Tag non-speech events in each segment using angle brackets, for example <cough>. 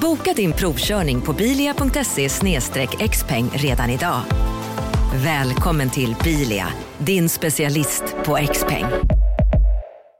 Boka din provkörning på bilia.se xpeng redan idag. Välkommen till Bilia, din specialist på XPeng.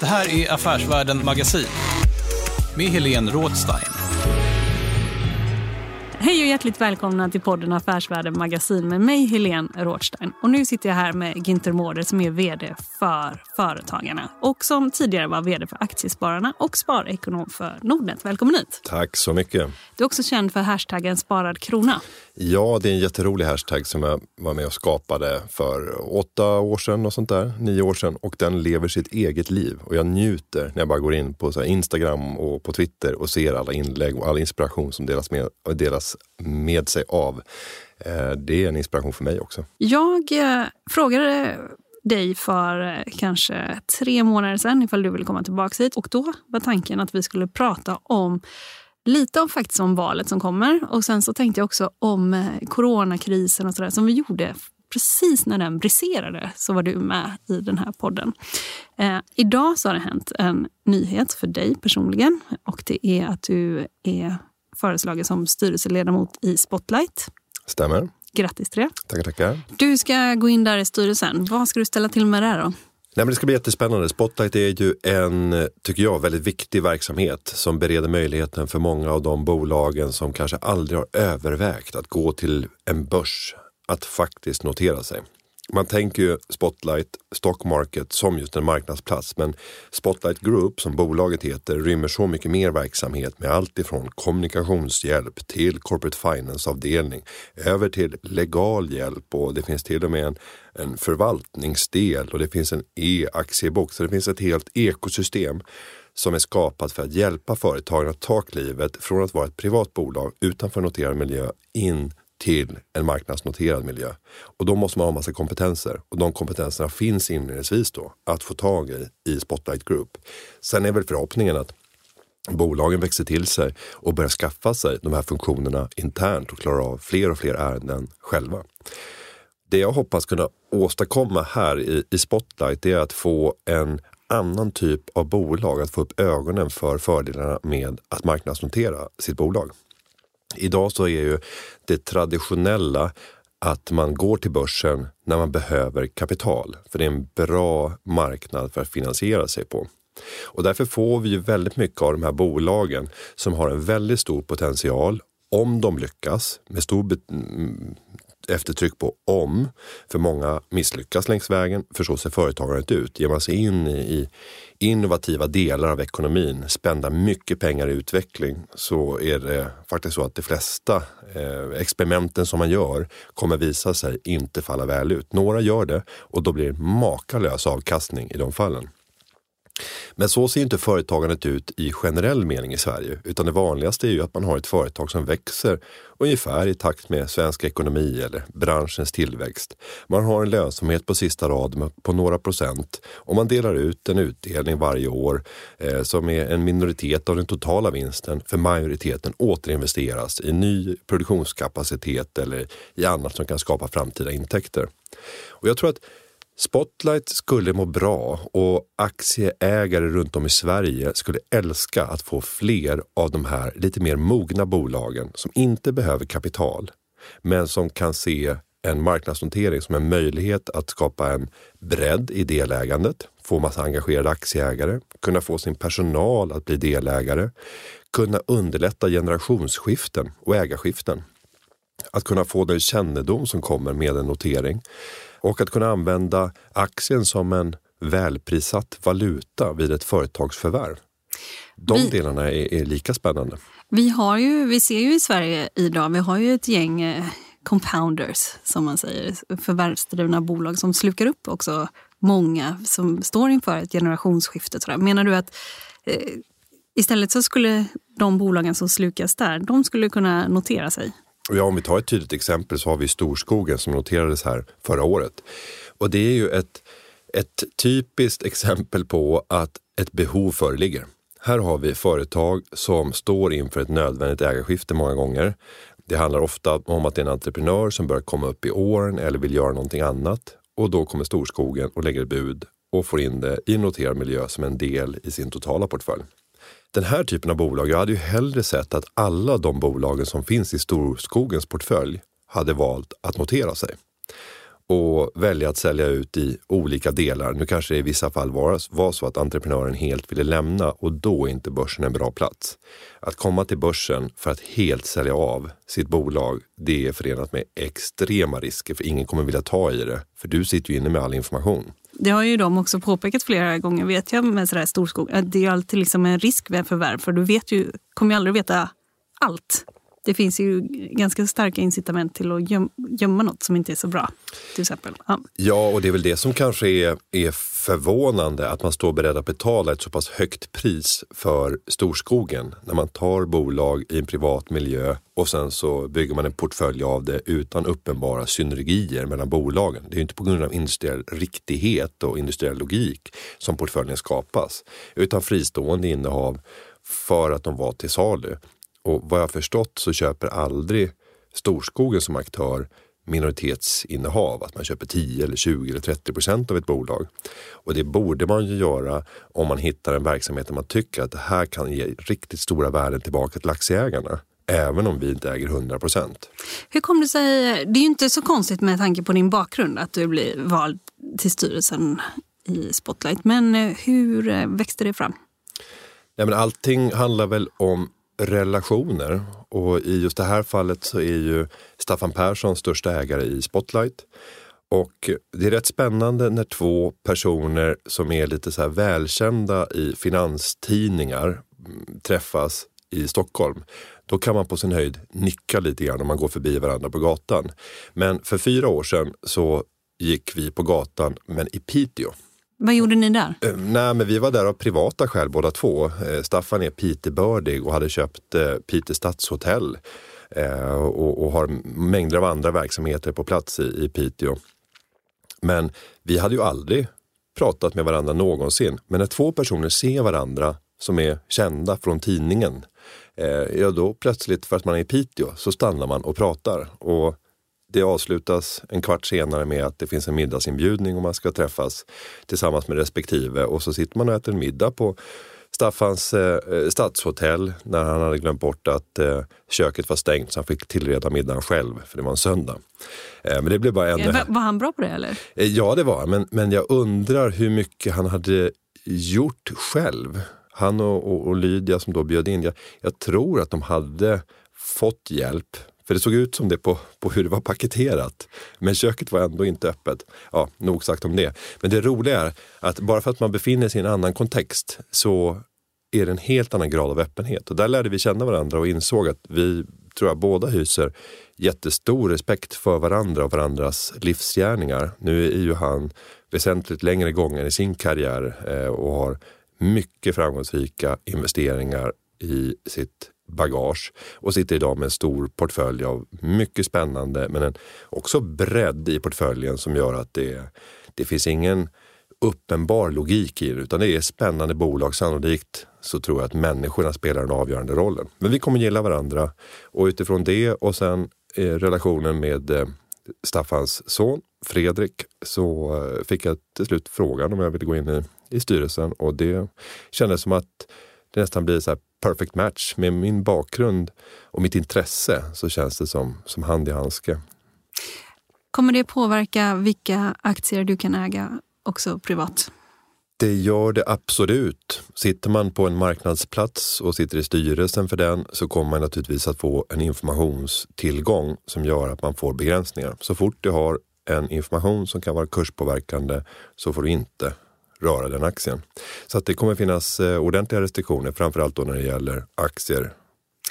Det här är Affärsvärlden Magasin med Helene Rådstein. Hej och hjärtligt välkomna till podden Affärsvärlden Magasin med mig Helene Rådstein. Och nu sitter jag här med Günther Mårder som är vd för Företagarna och som tidigare var vd för Aktiespararna och sparekonom för Nordnet. Välkommen hit! Tack så mycket. Du är också känd för hashtaggen sparad krona. Ja, det är en jätterolig hashtag som jag var med och skapade för åtta år sedan och sånt där, nio år sedan. Och den lever sitt eget liv och jag njuter när jag bara går in på så Instagram och på Twitter och ser alla inlägg och all inspiration som delas med, delas med sig av. Eh, det är en inspiration för mig också. Jag eh, frågade dig för eh, kanske tre månader sedan ifall du ville komma tillbaka hit och då var tanken att vi skulle prata om lite om faktiskt om valet som kommer och sen så tänkte jag också om eh, coronakrisen och sådär som vi gjorde precis när den briserade så var du med i den här podden. Eh, idag så har det hänt en nyhet för dig personligen och det är att du är föreslagen som styrelseledamot i Spotlight. Stämmer. Grattis till det. Tackar, tackar. Du ska gå in där i styrelsen. Vad ska du ställa till med det då? Nej, men det ska bli jättespännande. Spotlight är ju en, tycker jag, väldigt viktig verksamhet som bereder möjligheten för många av de bolagen som kanske aldrig har övervägt att gå till en börs att faktiskt notera sig. Man tänker ju Spotlight Stock Market som just en marknadsplats men Spotlight Group som bolaget heter rymmer så mycket mer verksamhet med allt ifrån kommunikationshjälp till corporate finance-avdelning över till legal hjälp och det finns till och med en, en förvaltningsdel och det finns en e-aktiebok så det finns ett helt ekosystem som är skapat för att hjälpa företagen att ta klivet från att vara ett privat bolag utanför noterad miljö in till en marknadsnoterad miljö. Och då måste man ha massa kompetenser och de kompetenserna finns inledningsvis då att få tag i i Spotlight Group. Sen är väl förhoppningen att bolagen växer till sig och börjar skaffa sig de här funktionerna internt och klarar av fler och fler ärenden själva. Det jag hoppas kunna åstadkomma här i, i Spotlight är att få en annan typ av bolag att få upp ögonen för fördelarna med att marknadsnotera sitt bolag. Idag så är ju det traditionella att man går till börsen när man behöver kapital. För det är en bra marknad för att finansiera sig på. Och därför får vi ju väldigt mycket av de här bolagen som har en väldigt stor potential om de lyckas med stor eftertryck på om, för många misslyckas längs vägen, för så ser företagandet ut. Ger man sig in i, innovativa delar av ekonomin, spända mycket pengar i utveckling, så är det faktiskt så att de flesta eh, experimenten som man gör kommer visa sig inte falla väl ut. Några gör det och då blir det makalös avkastning i de fallen. Men så ser inte företagandet ut i generell mening i Sverige, utan det vanligaste är ju att man har ett företag som växer ungefär i takt med svensk ekonomi eller branschens tillväxt. Man har en lönsamhet på sista rad på några procent och man delar ut en utdelning varje år eh, som är en minoritet av den totala vinsten för majoriteten återinvesteras i ny produktionskapacitet eller i annat som kan skapa framtida intäkter. Och jag tror att Spotlight skulle må bra och aktieägare runt om i Sverige skulle älska att få fler av de här lite mer mogna bolagen som inte behöver kapital men som kan se en marknadsnotering som en möjlighet att skapa en bredd i delägandet, få massa engagerade aktieägare, kunna få sin personal att bli delägare, kunna underlätta generationsskiften och ägarskiften. att kunna få den kännedom som kommer med en notering och att kunna använda aktien som en välprissatt valuta vid ett företagsförvärv. De Vi- delarna är, är lika spännande. Vi, har ju, vi ser ju i Sverige idag, vi har ju ett gäng eh, compounders, som man säger, förvärvsdrivna bolag som slukar upp också många som står inför ett generationsskifte. Sådär. Menar du att eh, istället så skulle de bolagen som slukas där, de skulle kunna notera sig? Och ja, om vi tar ett tydligt exempel så har vi Storskogen som noterades här förra året. Och det är ju ett, ett typiskt exempel på att ett behov föreligger. Här har vi företag som står inför ett nödvändigt ägarskifte många gånger. Det handlar ofta om att det är en entreprenör som börjar komma upp i åren eller vill göra någonting annat. Och då kommer Storskogen och lägger ett bud och får in det i en noterad miljö som en del i sin totala portfölj. Den här typen av bolag, jag hade ju hellre sett att alla de bolagen som finns i Storskogens portfölj hade valt att notera sig och välja att sälja ut i olika delar. Nu kanske det i vissa fall var, var så att entreprenören helt ville lämna och då är inte börsen en bra plats. Att komma till börsen för att helt sälja av sitt bolag, det är förenat med extrema risker för ingen kommer vilja ta i det. För du sitter ju inne med all information. Det har ju de också påpekat flera gånger, vet jag, med sådär storskog. Det är ju alltid liksom en risk med förvärv, för du vet ju, kommer ju aldrig veta allt. Det finns ju ganska starka incitament till att göm, gömma något som inte är så bra. Till exempel. Ja. Ja, och det är väl det som kanske är, är förvånande att man står beredd att betala ett så pass högt pris för storskogen när man tar bolag i en privat miljö och sen så bygger man en portfölj av det utan uppenbara synergier mellan bolagen. Det är ju inte på grund av industriell riktighet och industriell logik som portföljen skapas utan fristående innehav för att de var till salu. Och vad jag förstått så köper aldrig Storskogen som aktör minoritetsinnehav, att man köper 10 eller 20 eller 30 procent av ett bolag. Och det borde man ju göra om man hittar en verksamhet där man tycker att det här kan ge riktigt stora värden tillbaka till aktieägarna. Även om vi inte äger 100 procent. Hur kom det sig, det är ju inte så konstigt med tanke på din bakgrund att du blir vald till styrelsen i Spotlight. Men eh, hur eh, växte det fram? Nej, men allting handlar väl om relationer och i just det här fallet så är ju Staffan Persson största ägare i Spotlight. Och det är rätt spännande när två personer som är lite så här välkända i finanstidningar mm, träffas i Stockholm. Då kan man på sin höjd nicka lite grann om man går förbi varandra på gatan. Men för fyra år sedan så gick vi på gatan, men i Piteå. Vad gjorde ni där? Eh, nej, men vi var där av privata skäl båda två. Eh, Staffan är Pitebördig och hade köpt eh, Pite stadshotell och, och har mängder av andra verksamheter på plats i, i Piteå. Men vi hade ju aldrig pratat med varandra någonsin. Men när två personer ser varandra som är kända från tidningen, eh, ja då plötsligt för att man är i Piteå så stannar man och pratar. Och det avslutas en kvart senare med att det finns en middagsinbjudning och man ska träffas tillsammans med respektive och så sitter man och äter en middag på Staffans eh, stadshotell när han hade glömt bort att eh, köket var stängt så han fick tillreda middagen själv för det var en söndag. Eh, men det blev bara en... Eh, Var, var han bra på det eller? Eh, Ja, det var men, men jag undrar hur mycket han hade gjort själv. Han och, och, och Lydia som då bjöd in. Jag, jag tror att de hade fått hjälp. För det såg ut som det på, på hur det var paketerat. Men köket var ändå inte öppet. Ja, nog sagt om det. Men det roliga är att bara för att man befinner sig i en annan kontext så är det en helt annan grad av öppenhet. Och där lärde vi känna varandra och insåg att vi, tror jag, båda hyser jättestor respekt för varandra och varandras livsgärningar. Nu är ju han väsentligt längre gången i sin karriär eh, och har mycket framgångsrika investeringar i sitt bagage och sitter idag med en stor portfölj av mycket spännande men en också bredd i portföljen som gör att det, det finns ingen uppenbar logik i det utan det är spännande bolag. Sannolikt så tror jag att människorna spelar den avgörande rollen. Men vi kommer gilla varandra och utifrån det och sen eh, relationen med eh, Staffans son Fredrik så eh, fick jag till slut frågan om jag ville gå in i, i styrelsen och det kändes som att det nästan blir så här perfect match. Med min bakgrund och mitt intresse så känns det som, som hand i handske. Kommer det påverka vilka aktier du kan äga också privat? Det gör det absolut. Sitter man på en marknadsplats och sitter i styrelsen för den så kommer man naturligtvis att få en informationstillgång som gör att man får begränsningar. Så fort du har en information som kan vara kurspåverkande så får du inte röra den aktien. Så att det kommer finnas eh, ordentliga restriktioner, framförallt då när det gäller aktier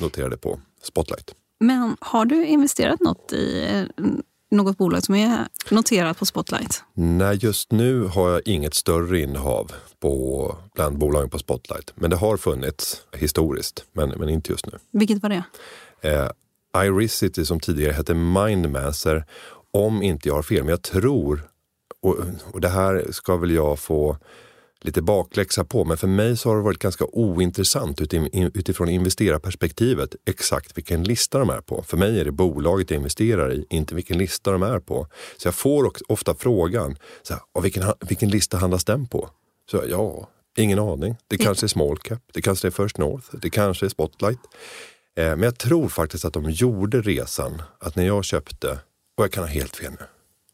noterade på Spotlight. Men har du investerat något i eh, något bolag som är noterat på Spotlight? Nej, just nu har jag inget större innehav på, bland bolagen på Spotlight. Men det har funnits historiskt, men, men inte just nu. Vilket var det? Eh, Iricity som tidigare hette Mindmaster, om inte jag har fel, men jag tror, och, och det här ska väl jag få lite bakläxa på, men för mig så har det varit ganska ointressant utifrån investerarperspektivet exakt vilken lista de är på. För mig är det bolaget jag investerar i, inte vilken lista de är på. Så jag får ofta frågan, så här, vilken, vilken lista handlas den på? Så ja, ingen aning. Det kanske är small cap, det kanske är First North, det kanske är Spotlight. Eh, men jag tror faktiskt att de gjorde resan att när jag köpte, och jag kan ha helt fel nu,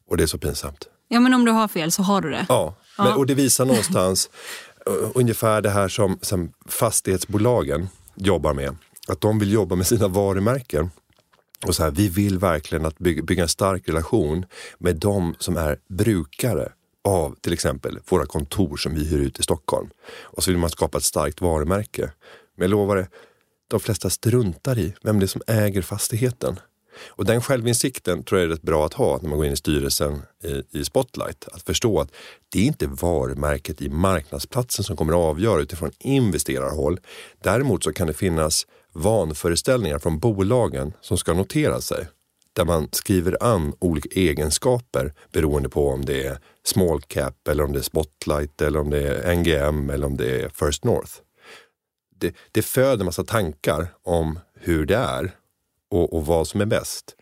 och det är så pinsamt. Ja, men om du har fel så har du det. Ja, men, och det visar <laughs> någonstans uh, ungefär det här som, som fastighetsbolagen jobbar med. Att de vill jobba med sina varumärken. Och så här, vi vill verkligen att bygga, bygga en stark relation med de som är brukare av till exempel våra kontor som vi hyr ut i Stockholm. Och så vill man skapa ett starkt varumärke. Men jag lovar det, de flesta struntar i vem det är som äger fastigheten. Och den självinsikten tror jag är rätt bra att ha när man går in i styrelsen i, i Spotlight. Att förstå att det är inte varumärket i marknadsplatsen som kommer att avgöra utifrån investerarhåll. Däremot så kan det finnas vanföreställningar från bolagen som ska notera sig. Där man skriver an olika egenskaper beroende på om det är small cap eller om det är Spotlight eller om det är NGM eller om det är First North. Det, det föder massa tankar om hur det är och, och vad som är bäst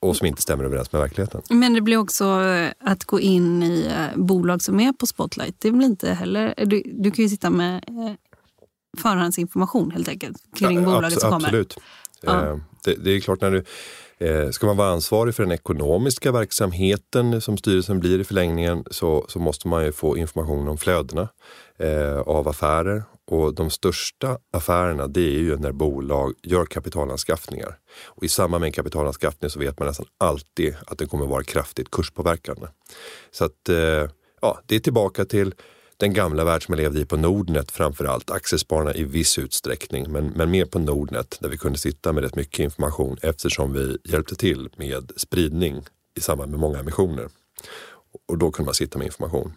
och som inte stämmer överens med verkligheten. Men det blir också eh, att gå in i eh, bolag som är på Spotlight. Det blir inte heller... Du, du kan ju sitta med eh, förhandsinformation helt enkelt kring ja, bolaget som kommer. Absolut. Ja. Det, det, är klart när du Eh, ska man vara ansvarig för den ekonomiska verksamheten som styrelsen blir i förlängningen så, så måste man ju få information om flödena eh, av affärer och de största affärerna det är ju när bolag gör kapitalanskaffningar. Och I samband med en kapitalanskaffning så vet man nästan alltid att den kommer vara kraftigt kurspåverkande. Så att eh, ja, det är tillbaka till den gamla värld som jag levde i på Nordnet framför allt. Aktiespararna i viss utsträckning, men, men mer på Nordnet där vi kunde sitta med rätt mycket information eftersom vi hjälpte till med spridning i samband med många emissioner. Och då kunde man sitta med information.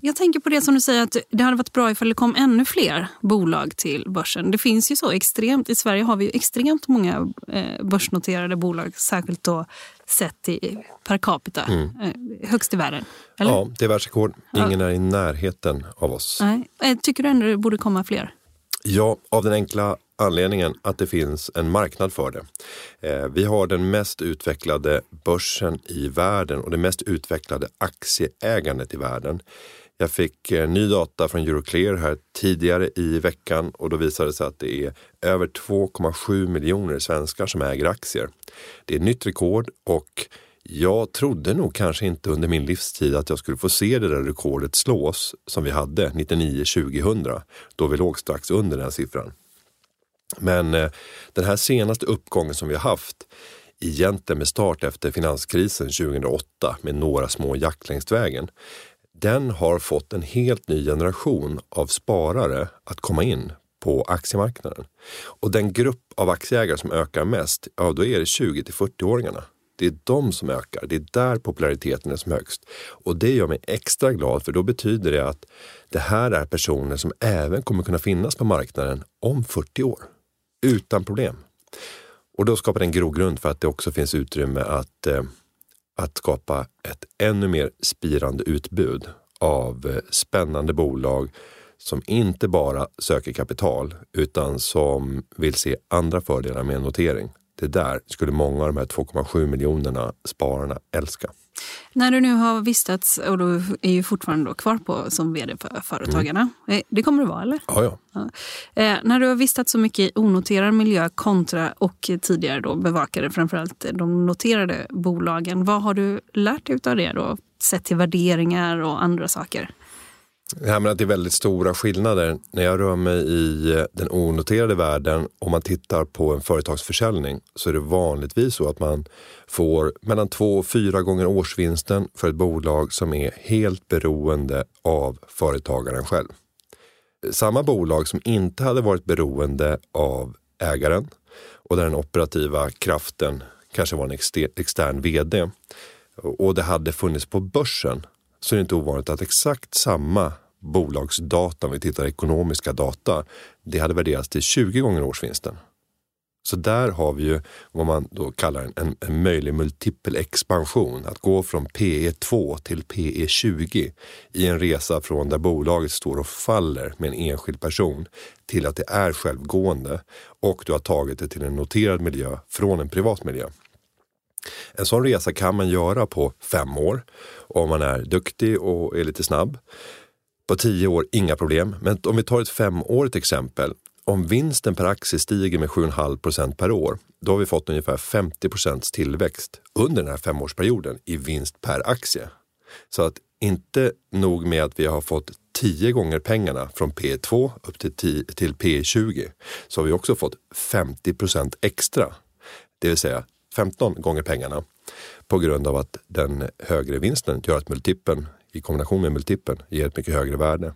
Jag tänker på det som du säger att det hade varit bra ifall det kom ännu fler bolag till börsen. Det finns ju så extremt, i Sverige har vi extremt många eh, börsnoterade bolag, särskilt då sett till per capita, mm. eh, högst i världen. Eller? Ja, det är världsrekord. Ingen ja. är i närheten av oss. Nej. Eh, tycker du ändå det borde komma fler? Ja, av den enkla anledningen att det finns en marknad för det. Eh, vi har den mest utvecklade börsen i världen och det mest utvecklade aktieägandet i världen. Jag fick eh, ny data från Euroclear här tidigare i veckan och då visade det sig att det är över 2,7 miljoner svenskar som äger aktier. Det är nytt rekord och jag trodde nog kanske inte under min livstid att jag skulle få se det där rekordet slås som vi hade 99-2000 då vi låg strax under den siffran. Men eh, den här senaste uppgången som vi har haft egentligen med start efter finanskrisen 2008 med några små jack längs vägen den har fått en helt ny generation av sparare att komma in på aktiemarknaden. Och den grupp av aktieägare som ökar mest, ja då är det 20 till 40-åringarna. Det är de som ökar, det är där populariteten är som högst. Och det gör mig extra glad för då betyder det att det här är personer som även kommer kunna finnas på marknaden om 40 år. Utan problem. Och då skapar det en grogrund för att det också finns utrymme att eh, att skapa ett ännu mer spirande utbud av eh, spännande bolag som inte bara söker kapital utan som vill se andra fördelar med en notering. Det där skulle många av de här 2,7 miljonerna spararna älska. När du nu har vistats, och du är ju fortfarande kvar på, som vd för Företagarna. Mm. Det kommer du vara, eller? Ja, ja. ja. Eh, när du har vistats så mycket i onoterad miljö kontra och tidigare då bevakade framförallt de noterade bolagen. Vad har du lärt dig av det då? Sett till värderingar och andra saker? Det här med att det är väldigt stora skillnader. När jag rör mig i eh, den onoterade världen, om man tittar på en företagsförsäljning, så är det vanligtvis så att man får mellan två och fyra gånger årsvinsten för ett bolag som är helt beroende av företagaren själv. Samma bolag som inte hade varit beroende av ägaren och där den operativa kraften kanske var en extern vd och det hade funnits på börsen så är det inte ovanligt att exakt samma bolagsdata, om vi tittar ekonomiska data, det hade värderats till 20 gånger årsvinsten. Så där har vi ju vad man då kallar en, en möjlig multipel expansion. Att gå från PE 2 till PE 20 i en resa från där bolaget står och faller med en enskild person till att det är självgående och du har tagit det till en noterad miljö från en privat miljö. En sån resa kan man göra på fem år om man är duktig och är lite snabb. På tio år, inga problem. Men om vi tar ett femårigt exempel. Om vinsten per aktie stiger med 7,5 procent per år, då har vi fått ungefär 50 procents tillväxt under den här femårsperioden i vinst per aktie. Så att inte nog med att vi har fått 10 gånger pengarna från P2 upp till, 10, till P20 så har vi också fått 50 procent extra. Det vill säga 15 gånger pengarna på grund av att den högre vinsten gör att multipeln i kombination med multipeln ger ett mycket högre värde.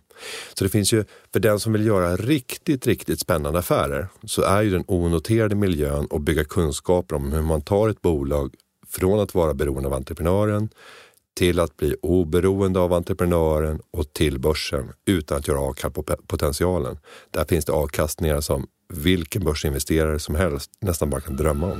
Så det finns ju, för den som vill göra riktigt, riktigt spännande affärer så är ju den onoterade miljön och bygga kunskaper om hur man tar ett bolag från att vara beroende av entreprenören till att bli oberoende av entreprenören och till börsen utan att göra avkall på potentialen. Där finns det avkastningar som vilken börsinvesterare som helst nästan bara kan drömma om.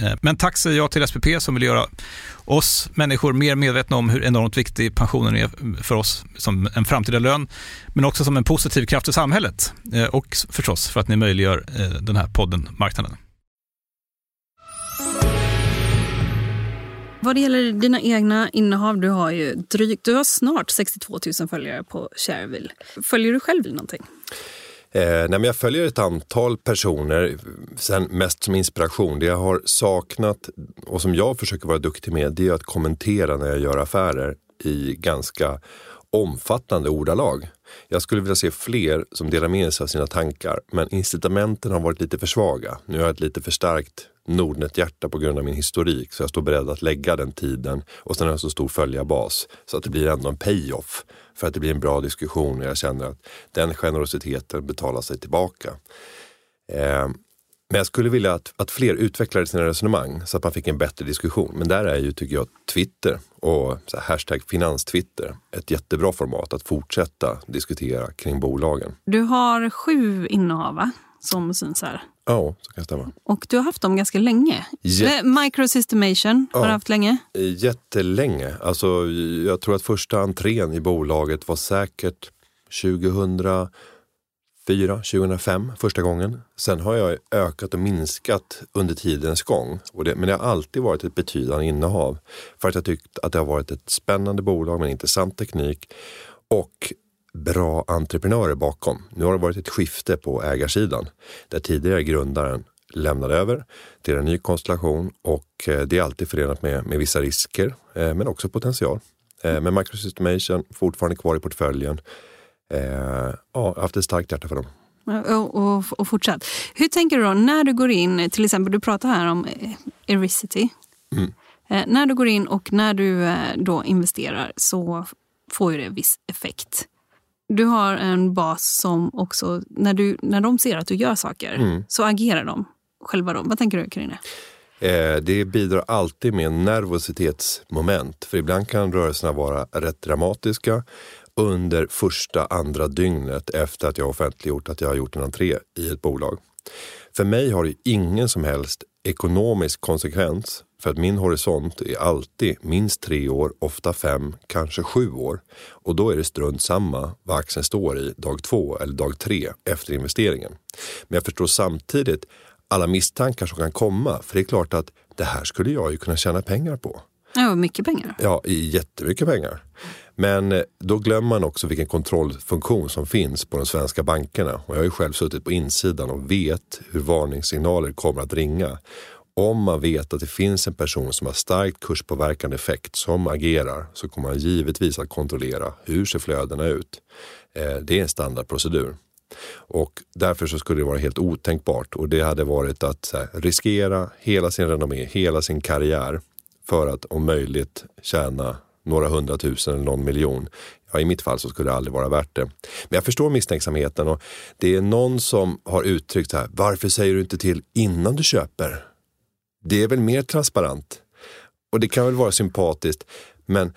Eh, men tack säger jag till SPP som vill göra oss människor mer medvetna om hur enormt viktig pensionen är för oss som en framtida lön, men också som en positiv kraft i samhället eh, och förstås för att ni möjliggör eh, den här podden Marknaden. Vad det gäller dina egna innehav, du har ju drygt, du har snart 62 000 följare på Shareville. Följer du själv någonting? Eh, nej, jag följer ett antal personer, sen mest som inspiration. Det jag har saknat och som jag försöker vara duktig med det är att kommentera när jag gör affärer i ganska omfattande ordalag. Jag skulle vilja se fler som delar med sig av sina tankar men incitamenten har varit lite för svaga. Nu har jag ett lite för starkt Nordnet-hjärta på grund av min historik så jag står beredd att lägga den tiden och sen har jag så stor följarbas så att det blir ändå en payoff för att det blir en bra diskussion och jag känner att den generositeten betalar sig tillbaka. Eh, Men jag skulle vilja att, att fler utvecklade sina resonemang så att man fick en bättre diskussion. Men där är ju, tycker jag, Twitter och så här, hashtag finanstwitter ett jättebra format att fortsätta diskutera kring bolagen. Du har sju innehav va? Som syns här. Ja, så kan det stämma. Och du har haft dem ganska länge. Jä- Eh, Microsystemation har Ja. du haft länge. Jättelänge. Alltså, jag tror att första entrén i bolaget var säkert 2004, 2005 första gången. Sen har jag ökat och minskat under tidens gång. Det, men det har alltid varit ett betydande innehav. För att jag tyckt att det har varit ett spännande bolag med intressant teknik och bra entreprenörer bakom. Nu har det varit ett skifte på ägarsidan där tidigare grundaren lämnade över till en ny konstellation och eh, det är alltid förenat med, med vissa risker eh, men också potential. Eh, Men Microsystemation fortfarande kvar i portföljen. Ja, haft ett starkt hjärta för dem. Och, och, och fortsatt. Hur tänker du då när du går in, till exempel du pratar här om Ericity. Mm. När du går in och när du då investerar så får ju det viss effekt. Du har en bas som också, när, du, när de ser att du gör saker Mm. så agerar de själva. Då. Vad tänker du kring det? Eh, Det bidrar alltid med en nervositetsmoment. För ibland kan rörelserna vara rätt dramatiska under första, andra dygnet efter att jag offentliggjort att jag har gjort en entré i ett bolag. För mig har det ingen som helst ekonomisk konsekvens för att min horisont är alltid minst tre år, ofta fem, kanske sju år. Och då är det strunt samma vad aktien står i dag två eller dag tre efter investeringen. Men jag förstår samtidigt alla misstankar som kan komma. För det är klart att det här skulle jag ju kunna tjäna pengar på. Ja, mycket pengar. Ja, i jättemycket pengar. Men eh, då glömmer man också vilken kontrollfunktion som finns på de svenska bankerna. Och jag har ju själv suttit på insidan och vet hur varningssignaler kommer att ringa. Om man vet att det finns en person som har starkt kurspåverkande effekt som agerar så kommer man givetvis att kontrollera hur ser flödena ut. Eh, det är en standardprocedur. Och därför så skulle det vara helt otänkbart och det hade varit att här, riskera hela sin renommé, hela sin karriär för att om möjligt tjäna några hundratusen eller någon miljon. Ja, I mitt fall så skulle det aldrig vara värt det. Men jag förstår misstänksamheten och det är någon som har uttryckt så här, varför säger du inte till innan du köper? Det är väl mer transparent? Och det kan väl vara sympatiskt, men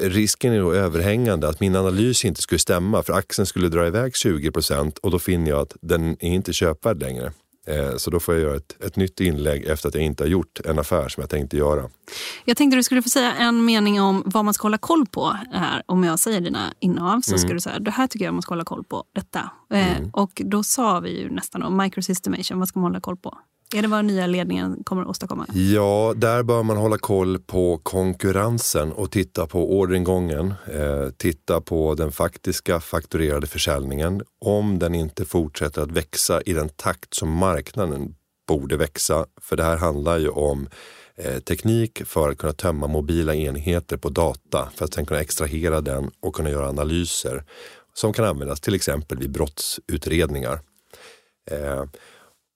risken är då överhängande att min analys inte skulle stämma för aktien skulle dra iväg 20 procent och då finner jag att den är inte köpvärd längre. Eh, Så då får jag göra ett, ett nytt inlägg efter att jag inte har gjort en affär som jag tänkte göra. Jag tänkte du skulle få säga en mening om vad man ska hålla koll på här. Om jag säger dina innehav så ska du säga det här tycker jag man ska hålla koll på. Detta. Eh, och då sa vi ju nästan om microsystemation, vad ska man hålla koll på? Är det vad nya ledningen kommer att åstadkomma? Ja, där bör man hålla koll på konkurrensen och titta på orderingången. Eh, titta på den faktiska fakturerade försäljningen. Om den inte fortsätter att växa i den takt som marknaden borde växa. För det här handlar ju om eh, teknik för att kunna tömma mobila enheter på data för att sen kunna extrahera den och kunna göra analyser som kan användas till exempel vid brottsutredningar. Eh,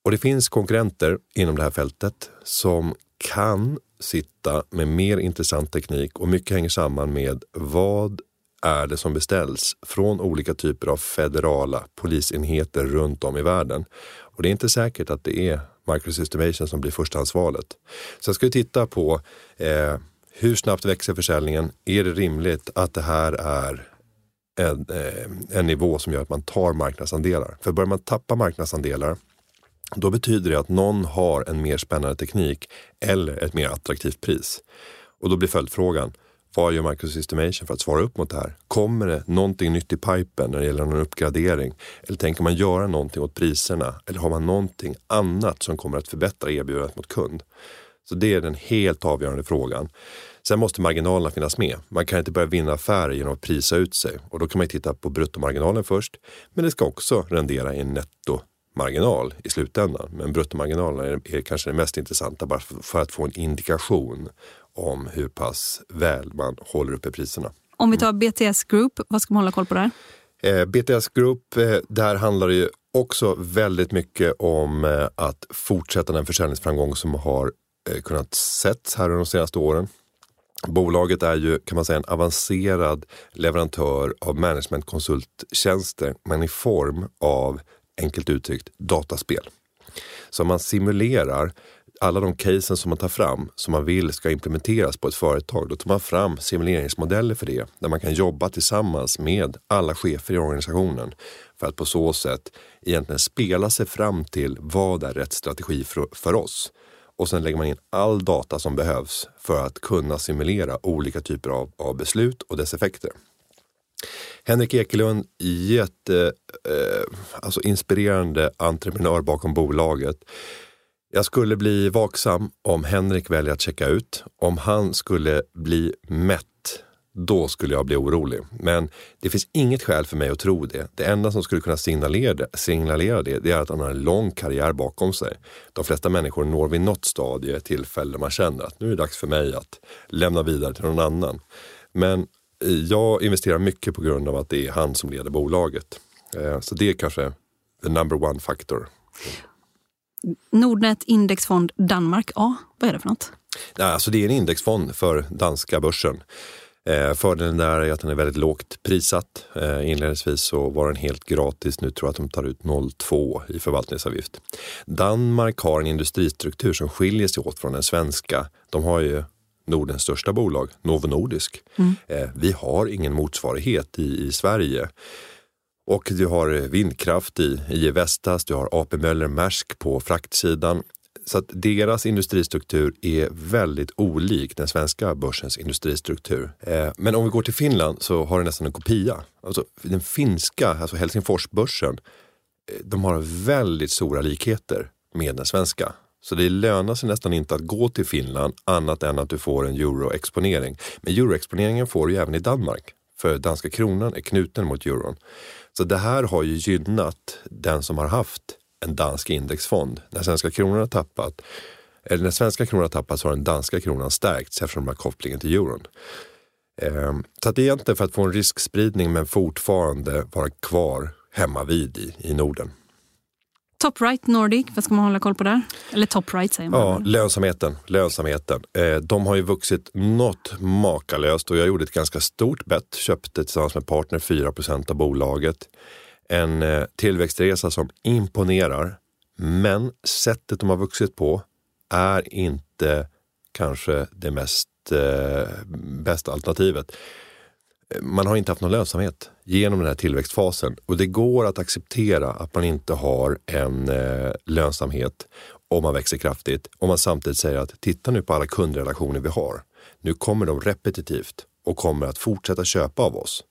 och det finns konkurrenter inom det här fältet som kan sitta med mer intressant teknik och mycket hänger samman med vad är det som beställs från olika typer av federala polisenheter runt om i världen. Och det är inte säkert att det är Microsystemation som blir förstahandsvalet. Sen ska vi titta på eh, hur snabbt växer försäljningen? Är det rimligt att det här är en, eh, en nivå som gör att man tar marknadsandelar? För börjar man tappa marknadsandelar då betyder det att någon har en mer spännande teknik eller ett mer attraktivt pris. Och då blir följdfrågan, vad gör Microsystemation för att svara upp mot det här? Kommer det någonting nytt i pipen när det gäller någon uppgradering? Eller tänker man göra någonting åt priserna? Eller har man någonting annat som kommer att förbättra erbjudandet mot kund? Så det är den helt avgörande frågan. Sen måste marginalerna finnas med. Man kan inte börja vinna affärer genom att prisa ut sig och då kan man titta på bruttomarginalen först. Men det ska också rendera i en nettomarginal i slutändan. Men bruttomarginalen är, är kanske det mest intressanta bara för, för att få en indikation om hur pass väl man håller uppe priserna. Om vi tar BTS Group, vad ska man hålla koll på där? Eh, BTS Group, eh, där handlar det ju också väldigt mycket om eh, att fortsätta den försäljningsframgång som har eh, kunnat setts här under de senaste åren. Bolaget är ju kan man säga en avancerad leverantör av managementkonsulttjänster men i form av, enkelt uttryckt, dataspel. Så man simulerar alla de casen som man tar fram som man vill ska implementeras på ett företag. Då tar man fram simuleringsmodeller för det där man kan jobba tillsammans med alla chefer i organisationen för att på så sätt egentligen spela sig fram till vad är rätt strategi för, för oss. Och sen lägger man in all data som behövs för att kunna simulera olika typer av, av beslut och dess effekter. Henrik Ekelund, jätte, eh, alltså inspirerande entreprenör bakom bolaget. Jag skulle bli vaksam om Henrik väljer att checka ut. Om han skulle bli mätt, då skulle jag bli orolig. Men det finns inget skäl för mig att tro det. Det enda som skulle kunna signalera det, signalera det, det är att han har en lång karriär bakom sig. De flesta människor når vid något stadie, tillfälle där man känner att nu är det dags för mig att lämna vidare till någon annan. Men jag investerar mycket på grund av att det är han som leder bolaget. Eh, så det är kanske the number one factor. Nordnet Indexfond Danmark A, vad är det för något? Ja, alltså det är en indexfond för danska börsen. Eh, fördelen där är att den är väldigt lågt prissatt. Eh, inledningsvis så var den helt gratis. Nu tror jag att de tar ut 0,2 i förvaltningsavgift. Danmark har en industristruktur som skiljer sig åt från den svenska. De har ju Nordens största bolag, Novo Nordisk. Mm. Eh, vi har ingen motsvarighet i, i Sverige. Och du har vindkraft i IE Vestas, du har AP Möller Maersk på fraktsidan. Så att deras industristruktur är väldigt olik den svenska börsens industristruktur. Eh, men om vi går till Finland så har det nästan en kopia. Alltså den finska, alltså Helsingforsbörsen, eh, de har väldigt stora likheter med den svenska. Så det lönar sig nästan inte att gå till Finland annat än att du får en euroexponering. Men euroexponeringen får du även i Danmark. För danska kronan är knuten mot euron. Så det här har ju gynnat den som har haft en dansk indexfond. När svenska kronan har tappat, eller när svenska kronan har tappat så har den danska kronan stärkts eftersom de har kopplingen till euron. Ehm, så det är egentligen för att få en riskspridning men fortfarande vara kvar hemma vid i, i Norden. Top right Nordic, vad ska man hålla koll på där? Eller top right säger man. Ja, lönsamheten. lönsamheten. Eh, de har ju vuxit något makalöst och jag gjorde ett ganska stort bett. Köpte tillsammans med partner 4% av bolaget. En eh, tillväxtresa som imponerar. Men sättet de har vuxit på är inte kanske det mest eh, bästa alternativet man har inte haft någon lönsamhet genom den här tillväxtfasen och det går att acceptera att man inte har en eh, lönsamhet om man växer kraftigt. Om man samtidigt säger att titta nu på alla kundrelationer vi har. Nu kommer de repetitivt och kommer att fortsätta köpa av oss.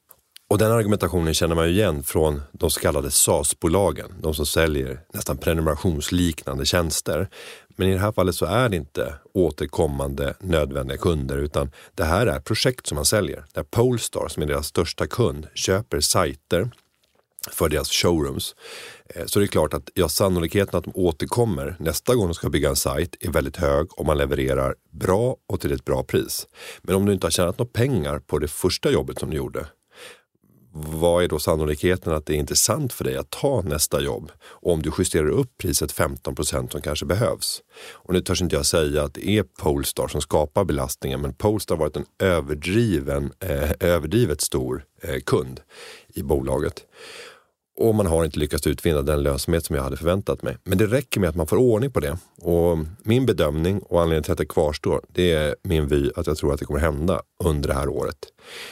Och den argumentationen känner man ju igen från de så kallade SAS-bolagen, de som säljer nästan prenumerationsliknande tjänster. Men i det här fallet så är det inte återkommande nödvändiga kunder utan det här är projekt som man säljer. Där Polestar, som är deras största kund, köper sajter för deras showrooms. Eh, så det är klart att ja, sannolikheten att de återkommer nästa gång de ska bygga en sajt är väldigt hög om man levererar bra och till ett bra pris. Men om du inte har tjänat några pengar på det första jobbet som du gjorde, vad är då sannolikheten att det är intressant för dig att ta nästa jobb? Om du justerar upp priset 15 procent som kanske behövs. Och nu törs inte jag säga att det är Polestar som skapar belastningen, men Polestar har varit en överdriven, eh, överdrivet stor eh, kund i bolaget. Och man har inte lyckats utvinna den lönsamhet som jag hade förväntat mig. Men det räcker med att man får ordning på det. Och min bedömning och anledningen till att det kvarstår, det är min vy att jag tror att det kommer hända under det här året.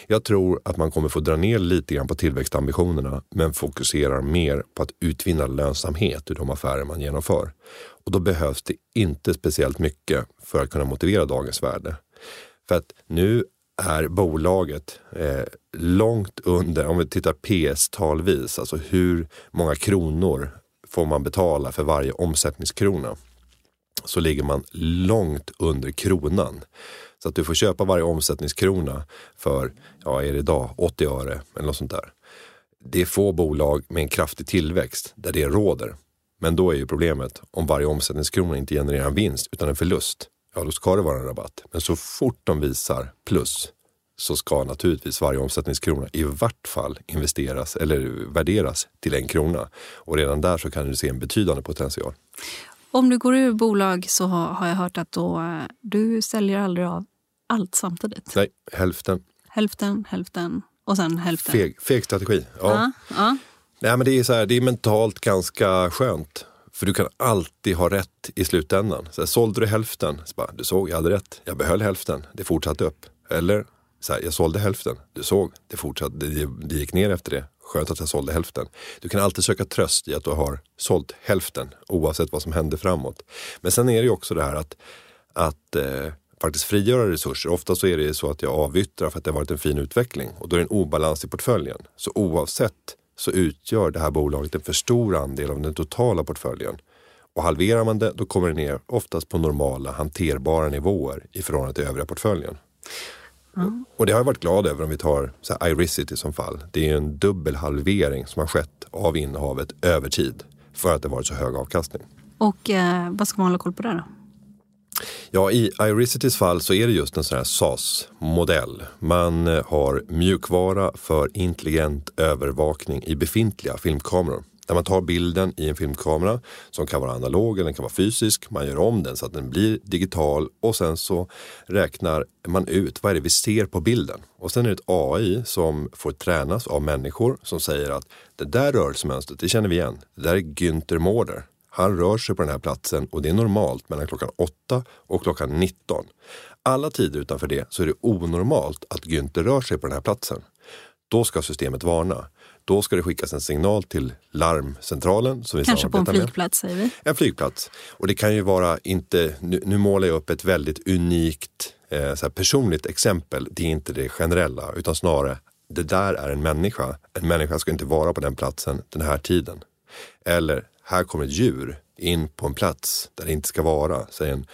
Jag tror att man kommer få dra ner lite grann på tillväxtambitionerna men fokuserar mer på att utvinna lönsamhet ur de affärer man genomför. Och då behövs det inte speciellt mycket för att kunna motivera dagens värde. För att nu är bolaget eh, långt under, om vi tittar PS-talvis, alltså hur många kronor får man betala för varje omsättningskrona? Så ligger man långt under kronan. Så att du får köpa varje omsättningskrona för, ja är det idag, 80 öre eller något sånt där. Det är få bolag med en kraftig tillväxt där det råder. Men då är ju problemet om varje omsättningskrona inte genererar en vinst utan en förlust ja då ska det vara en rabatt. Men så fort de visar plus så ska naturligtvis varje omsättningskrona i vart fall investeras eller värderas till en krona. Och redan där så kan du se en betydande potential. Om du går ur bolag så har jag hört att då, du säljer aldrig av allt samtidigt. Nej, hälften. Hälften, hälften och sen hälften. Feg, feg strategi. Ja. Ja, ja. Nej, men det, är så här, det är mentalt ganska skönt. För du kan alltid ha rätt i slutändan. Så här, sålde du hälften? Så bara, du såg, jag hade rätt. Jag behöll hälften. Det fortsatte upp. Eller, så här, jag sålde hälften. Du såg, det, fortsatte, det, det gick ner efter det. Skönt att jag sålde hälften. Du kan alltid söka tröst i att du har sålt hälften oavsett vad som händer framåt. Men sen är det ju också det här att, att eh, faktiskt frigöra resurser. Ofta så är det så att jag avyttrar för att det har varit en fin utveckling och då är det en obalans i portföljen. Så oavsett så utgör det här bolaget en för stor andel av den totala portföljen. Och halverar man det, då kommer det ner oftast på normala, hanterbara nivåer i förhållande till övriga portföljen. Mm. Och det har jag varit glad över om vi tar så här, Iricity som fall. Det är en dubbel halvering som har skett av innehavet över tid för att det varit så hög avkastning. Och eh, vad ska man hålla koll på där då? Ja, i Iricitys fall så är det just en sån här SAS-modell. Man eh, har mjukvara för intelligent övervakning i befintliga filmkameror. Där man tar bilden i en filmkamera som kan vara analog eller den kan vara fysisk. Man gör om den så att den blir digital och sen så räknar man ut vad är det vi ser på bilden. Och sen är det ett AI som får tränas av människor som säger att det där rörelsemönstret, det känner vi igen. Det där är Günther Mårder. Han rör sig på den här platsen och det är normalt mellan klockan 8 och klockan 19. Alla tider utanför det så är det onormalt att Günther rör sig på den här platsen. Då ska systemet varna. Då ska det skickas en signal till larmcentralen. Som vi Kanske på en flygplats med. säger vi. En flygplats. Och det kan ju vara inte, nu, nu målar jag upp ett väldigt unikt eh, personligt exempel. Det är inte det generella utan snarare det där är en människa. En människa ska inte vara på den platsen den här tiden. Eller här kommer ett djur in på en plats där det inte ska vara, säg en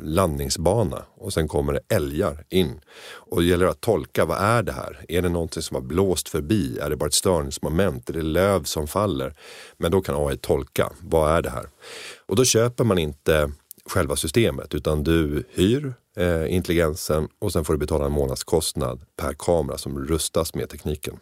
landningsbana och sen kommer det älgar in. Och det gäller att tolka, vad är det här? Är det någonting som har blåst förbi? Är det bara ett störningsmoment? Är det löv som faller? Men då kan AI tolka, vad är det här? Och då köper man inte själva systemet utan du hyr eh, intelligensen och sen får du betala en månadskostnad per kamera som rustas med tekniken.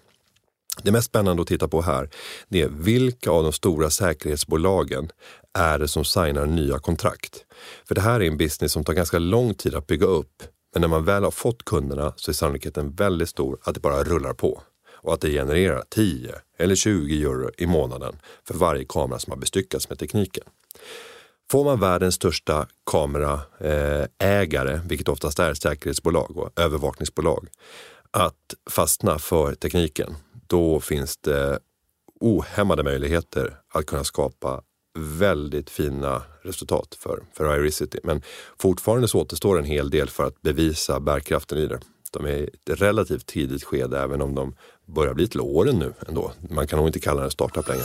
Det mest spännande att titta på här det är vilka av de stora säkerhetsbolagen är det som signar nya kontrakt? För det här är en business som tar ganska lång tid att bygga upp. Men när man väl har fått kunderna så är sannolikheten väldigt stor att det bara rullar på och att det genererar 10 eller 20 euro i månaden för varje kamera som har bestyckats med tekniken. Får man världens största kameraägare, vilket oftast är säkerhetsbolag och övervakningsbolag, att fastna för tekniken, då finns det ohämmade möjligheter att kunna skapa väldigt fina resultat för, för Iricity. Men fortfarande så återstår en hel del för att bevisa bärkraften i det. De är i ett relativt tidigt skede även om de börjar bli till åren nu ändå. Man kan nog inte kalla det startup längre.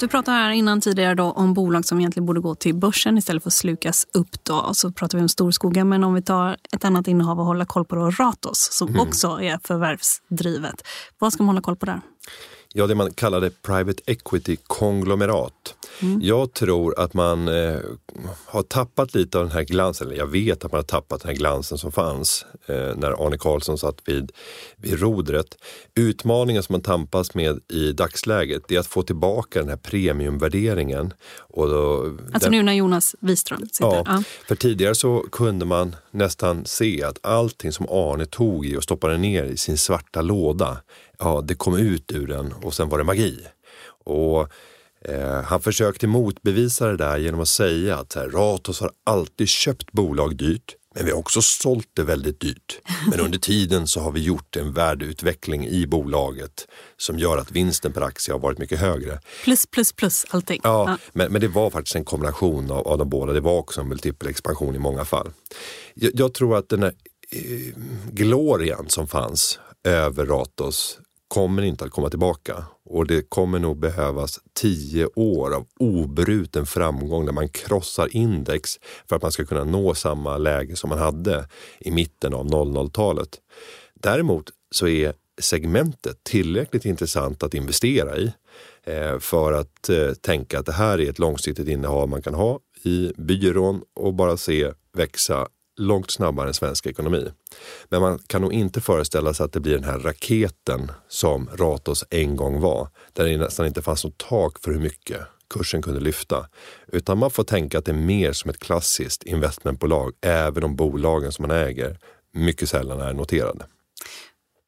Du pratade här innan tidigare då om bolag som egentligen borde gå till börsen istället för att slukas upp. Då. Och så pratar vi om Storskogen, men om vi tar ett annat innehav och hålla koll på då, Ratos som mm. också är förvärvsdrivet. Vad ska man hålla koll på där? Ja, det man kallade private equity-konglomerat. Mm. Jag tror att man eh, har tappat lite av den här glansen, eller jag vet att man har tappat den här glansen som fanns eh, när Arne Karlsson satt vid, vid rodret. Utmaningen som man tampas med i dagsläget är att få tillbaka den här premiumvärderingen. Och då, alltså den, nu när Jonas Wiström sitter? Ja, ja, för tidigare så kunde man nästan se att allting som Arne tog i och stoppade ner i sin svarta låda, ja det kom ut ur den och sen var det magi. Och Eh, han försökte motbevisa det där genom att säga att här, Ratos har alltid köpt bolag dyrt, men vi har också sålt det väldigt dyrt. Men under tiden så har vi gjort en värdeutveckling i bolaget som gör att vinsten per aktie har varit mycket högre. Plus, plus, plus allting. Ja, ja. Men, men det var faktiskt en kombination av, av de båda. Det var också en multipel expansion i många fall. Jag, jag tror att den här eh, glorian som fanns över Ratos kommer inte att komma tillbaka och det kommer nog behövas tio år av obruten framgång där man krossar index för att man ska kunna nå samma läge som man hade i mitten av 00-talet. Däremot så är segmentet tillräckligt intressant att investera i eh, för att eh, tänka att det här är ett långsiktigt innehav man kan ha i byrån och bara se växa långt snabbare än svensk ekonomi. Men man kan nog inte föreställa sig att det blir den här raketen som Ratos en gång var, där det nästan inte fanns något tak för hur mycket kursen kunde lyfta. Utan man får tänka att det är mer som ett klassiskt investmentbolag, även om bolagen som man äger mycket sällan är noterade.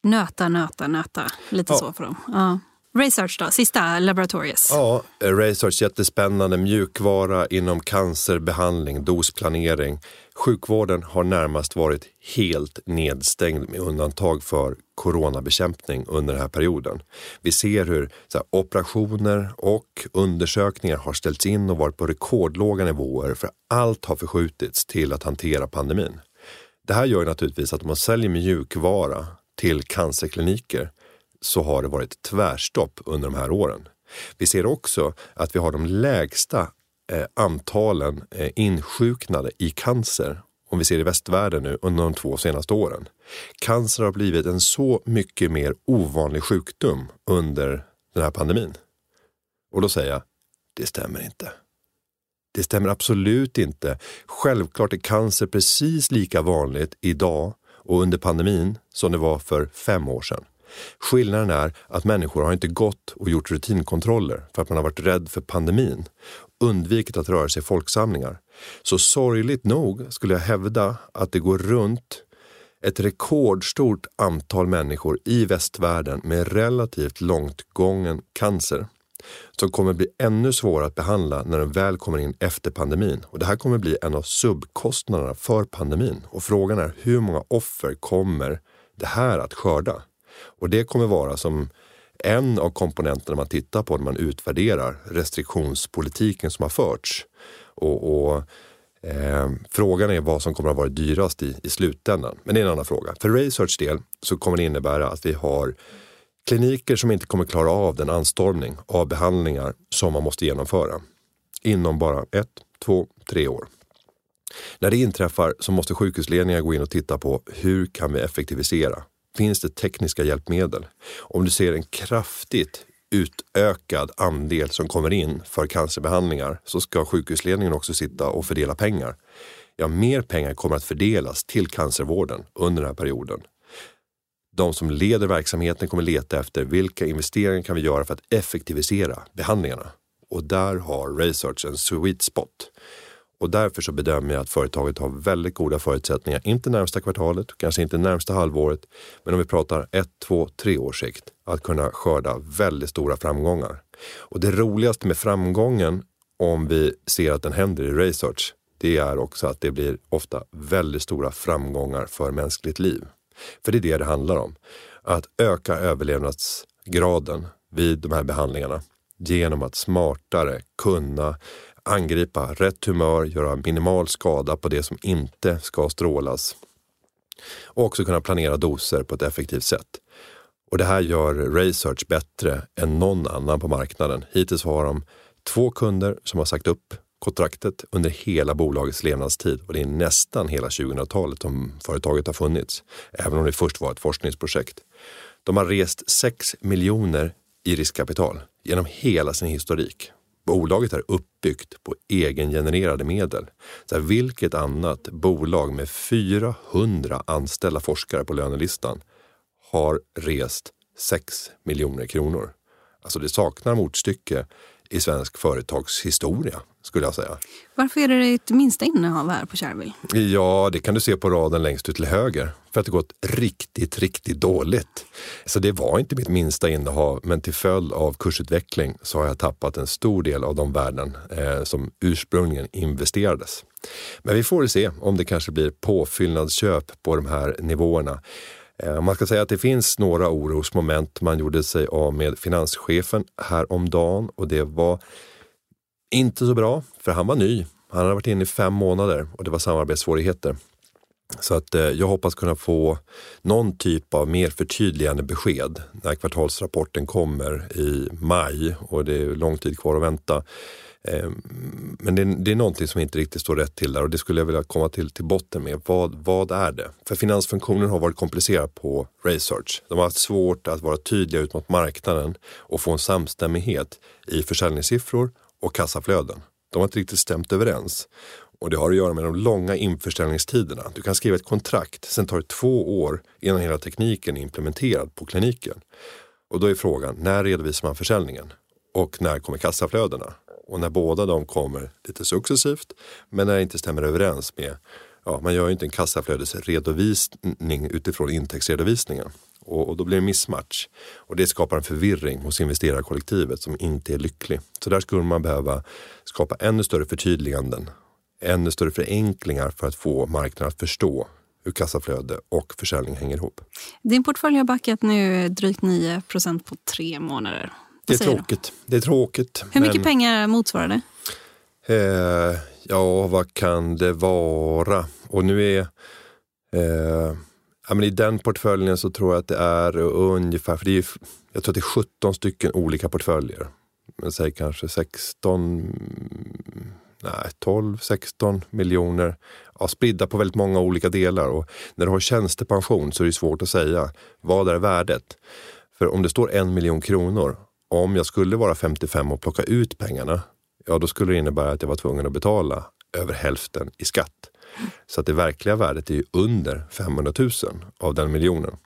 Nöta, nöta, nöta. Lite ja. så för dem. Ja. Research då, sista Laboratorius. Ja, eh, Research jättespännande. Mjukvara inom cancerbehandling, dosplanering. Sjukvården har närmast varit helt nedstängd med undantag för coronabekämpning under den här perioden. Vi ser hur här, operationer och undersökningar har ställts in och varit på rekordlåga nivåer för allt har förskjutits till att hantera pandemin. Det här gör naturligtvis att om man säljer mjukvara till cancerkliniker så har det varit tvärstopp under de här åren. Vi ser också att vi har de lägsta eh, antalen eh, insjuknade i cancer om vi ser i västvärlden nu under de två senaste åren. Cancer har blivit en så mycket mer ovanlig sjukdom under den här pandemin. Och då säger jag, det stämmer inte. Det stämmer absolut inte. Självklart är cancer precis lika vanligt idag och under pandemin som det var för fem år sedan. Skillnaden är att människor har inte gått och gjort rutinkontroller för att man har varit rädd för pandemin, undvikit att röra sig i folksamlingar. Så sorgligt nog skulle jag hävda att det går runt ett rekordstort antal människor i västvärlden med relativt långt gången cancer som kommer bli ännu svårare att behandla när den väl kommer in efter pandemin. Och det här kommer bli en av subkostnaderna för pandemin. Och frågan är hur många offer kommer det här att skörda? Och det kommer vara som en av komponenterna man tittar på när man utvärderar restriktionspolitiken som har förts. Och, och eh, frågan är vad som kommer att vara dyrast i, i slutändan. Men det är en annan fråga. För Research del så kommer det innebära att vi har kliniker som inte kommer klara av den anstormning av behandlingar som man måste genomföra inom bara ett, två, tre år. När det inträffar så måste sjukhusledningar gå in och titta på hur kan vi effektivisera? Finns det tekniska hjälpmedel. Om du ser en kraftigt utökad andel som kommer in för cancerbehandlingar så ska sjukhusledningen också sitta och fördela pengar. Ja, mer pengar kommer att fördelas till cancervården under den här perioden. De som leder verksamheten kommer leta efter vilka investeringar kan vi göra för att effektivisera behandlingarna. Och där har Research en sweet spot. Och därför så bedömer jag att företaget har väldigt goda förutsättningar, inte närmsta kvartalet, kanske inte närmsta halvåret, men om vi pratar ett, två, tre års sikt, att kunna skörda väldigt stora framgångar. Och det roligaste med framgången, om vi ser att den händer i research, det är också att det blir ofta väldigt stora framgångar för mänskligt liv. För det är det det handlar om. Att öka överlevnadsgraden vid de här behandlingarna genom att smartare kunna angripa rätt humör, göra minimal skada på det som inte ska strålas och också kunna planera doser på ett effektivt sätt. Och det här gör Research bättre än någon annan på marknaden. Hittills har de två kunder som har sagt upp kontraktet under hela bolagets levnadstid och det är nästan hela 2000-talet som företaget har funnits, även om det först var ett forskningsprojekt. De har rest 6 miljoner i riskkapital genom hela sin historik Bolaget är uppbyggt på egengenererade medel. Så här, vilket annat bolag med 400 anställda forskare på lönelistan har rest 6 miljoner kronor? Alltså det saknar motstycke i svensk företagshistoria skulle jag säga. Varför är det ditt minsta innehav här på Shareville? Ja, det kan du se på raden längst ut till höger. För att det gått riktigt, riktigt dåligt. Så det var inte mitt minsta innehav, men till följd av kursutveckling så har jag tappat en stor del av de värden eh, som ursprungligen investerades. Men vi får se om det kanske blir påfyllnadsköp på de här nivåerna. Eh, man ska säga att det finns några orosmoment. Man gjorde sig av med finanschefen häromdagen och det var inte så bra, för han var ny. Han hade varit inne i fem månader och det var samarbetssvårigheter. Så att eh, jag hoppas kunna få någon typ av mer förtydligande besked när kvartalsrapporten kommer i maj och det är lång tid kvar att vänta. Eh, men det är, det är någonting som inte riktigt står rätt till där och det skulle jag vilja komma till, till botten med. Vad, vad är det? För finansfunktionen har varit komplicerad på Research. De har haft svårt att vara tydliga ut mot marknaden och få en samstämmighet i försäljningssiffror och kassaflöden. De har inte riktigt stämt överens. Och det har att göra med de långa införsäljningstiderna. Du kan skriva ett kontrakt, sen tar det två år innan hela tekniken är implementerad på kliniken. Och då är frågan, när redovisar man försäljningen? Och när kommer kassaflödena? Och när båda de kommer lite successivt, men när det inte stämmer överens med Ja, man gör ju inte en kassaflödesredovisning utifrån intäktsredovisningen. Och, och, då blir det missmatch. Och det skapar en förvirring hos investerarkollektivet som inte är lycklig. Så där skulle man behöva skapa ännu större förtydliganden, ännu större förenklingar för att få marknaden att förstå hur kassaflöde och försäljning hänger ihop. Din portfölj har backat nu drygt 9% på tre månader. Det är tråkigt. Det är tråkigt. Hur mycket men... pengar motsvarar det? Eh, ja, vad kan det vara? Och nu är eh, Ja, men I den portföljen så tror jag att det är ungefär, för det är, jag tror att det är 17 stycken olika portföljer. Men säg kanske 16, mm, nej 12, 16 miljoner ja, spridda på väldigt många olika delar. Och när du har tjänstepension så är det svårt att säga vad är värdet? För om det står en miljon kronor, om jag skulle vara 55 och plocka ut pengarna, ja då skulle det innebära att jag var tvungen att betala över hälften i skatt. Så att det verkliga värdet är ju under 500 000 av den miljonen.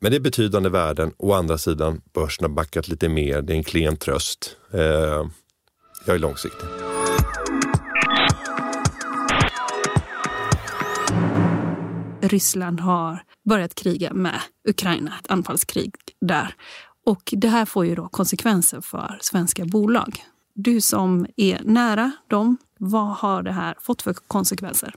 Men det är betydande värden. Å andra sidan, börsen har backat lite mer. Det är en klen tröst. Eh, jag är långsiktig. Ryssland har börjat kriga med Ukraina, ett anfallskrig där. Och det här får ju då konsekvenser för svenska bolag. Du som är nära dem, vad har det här fått för konsekvenser?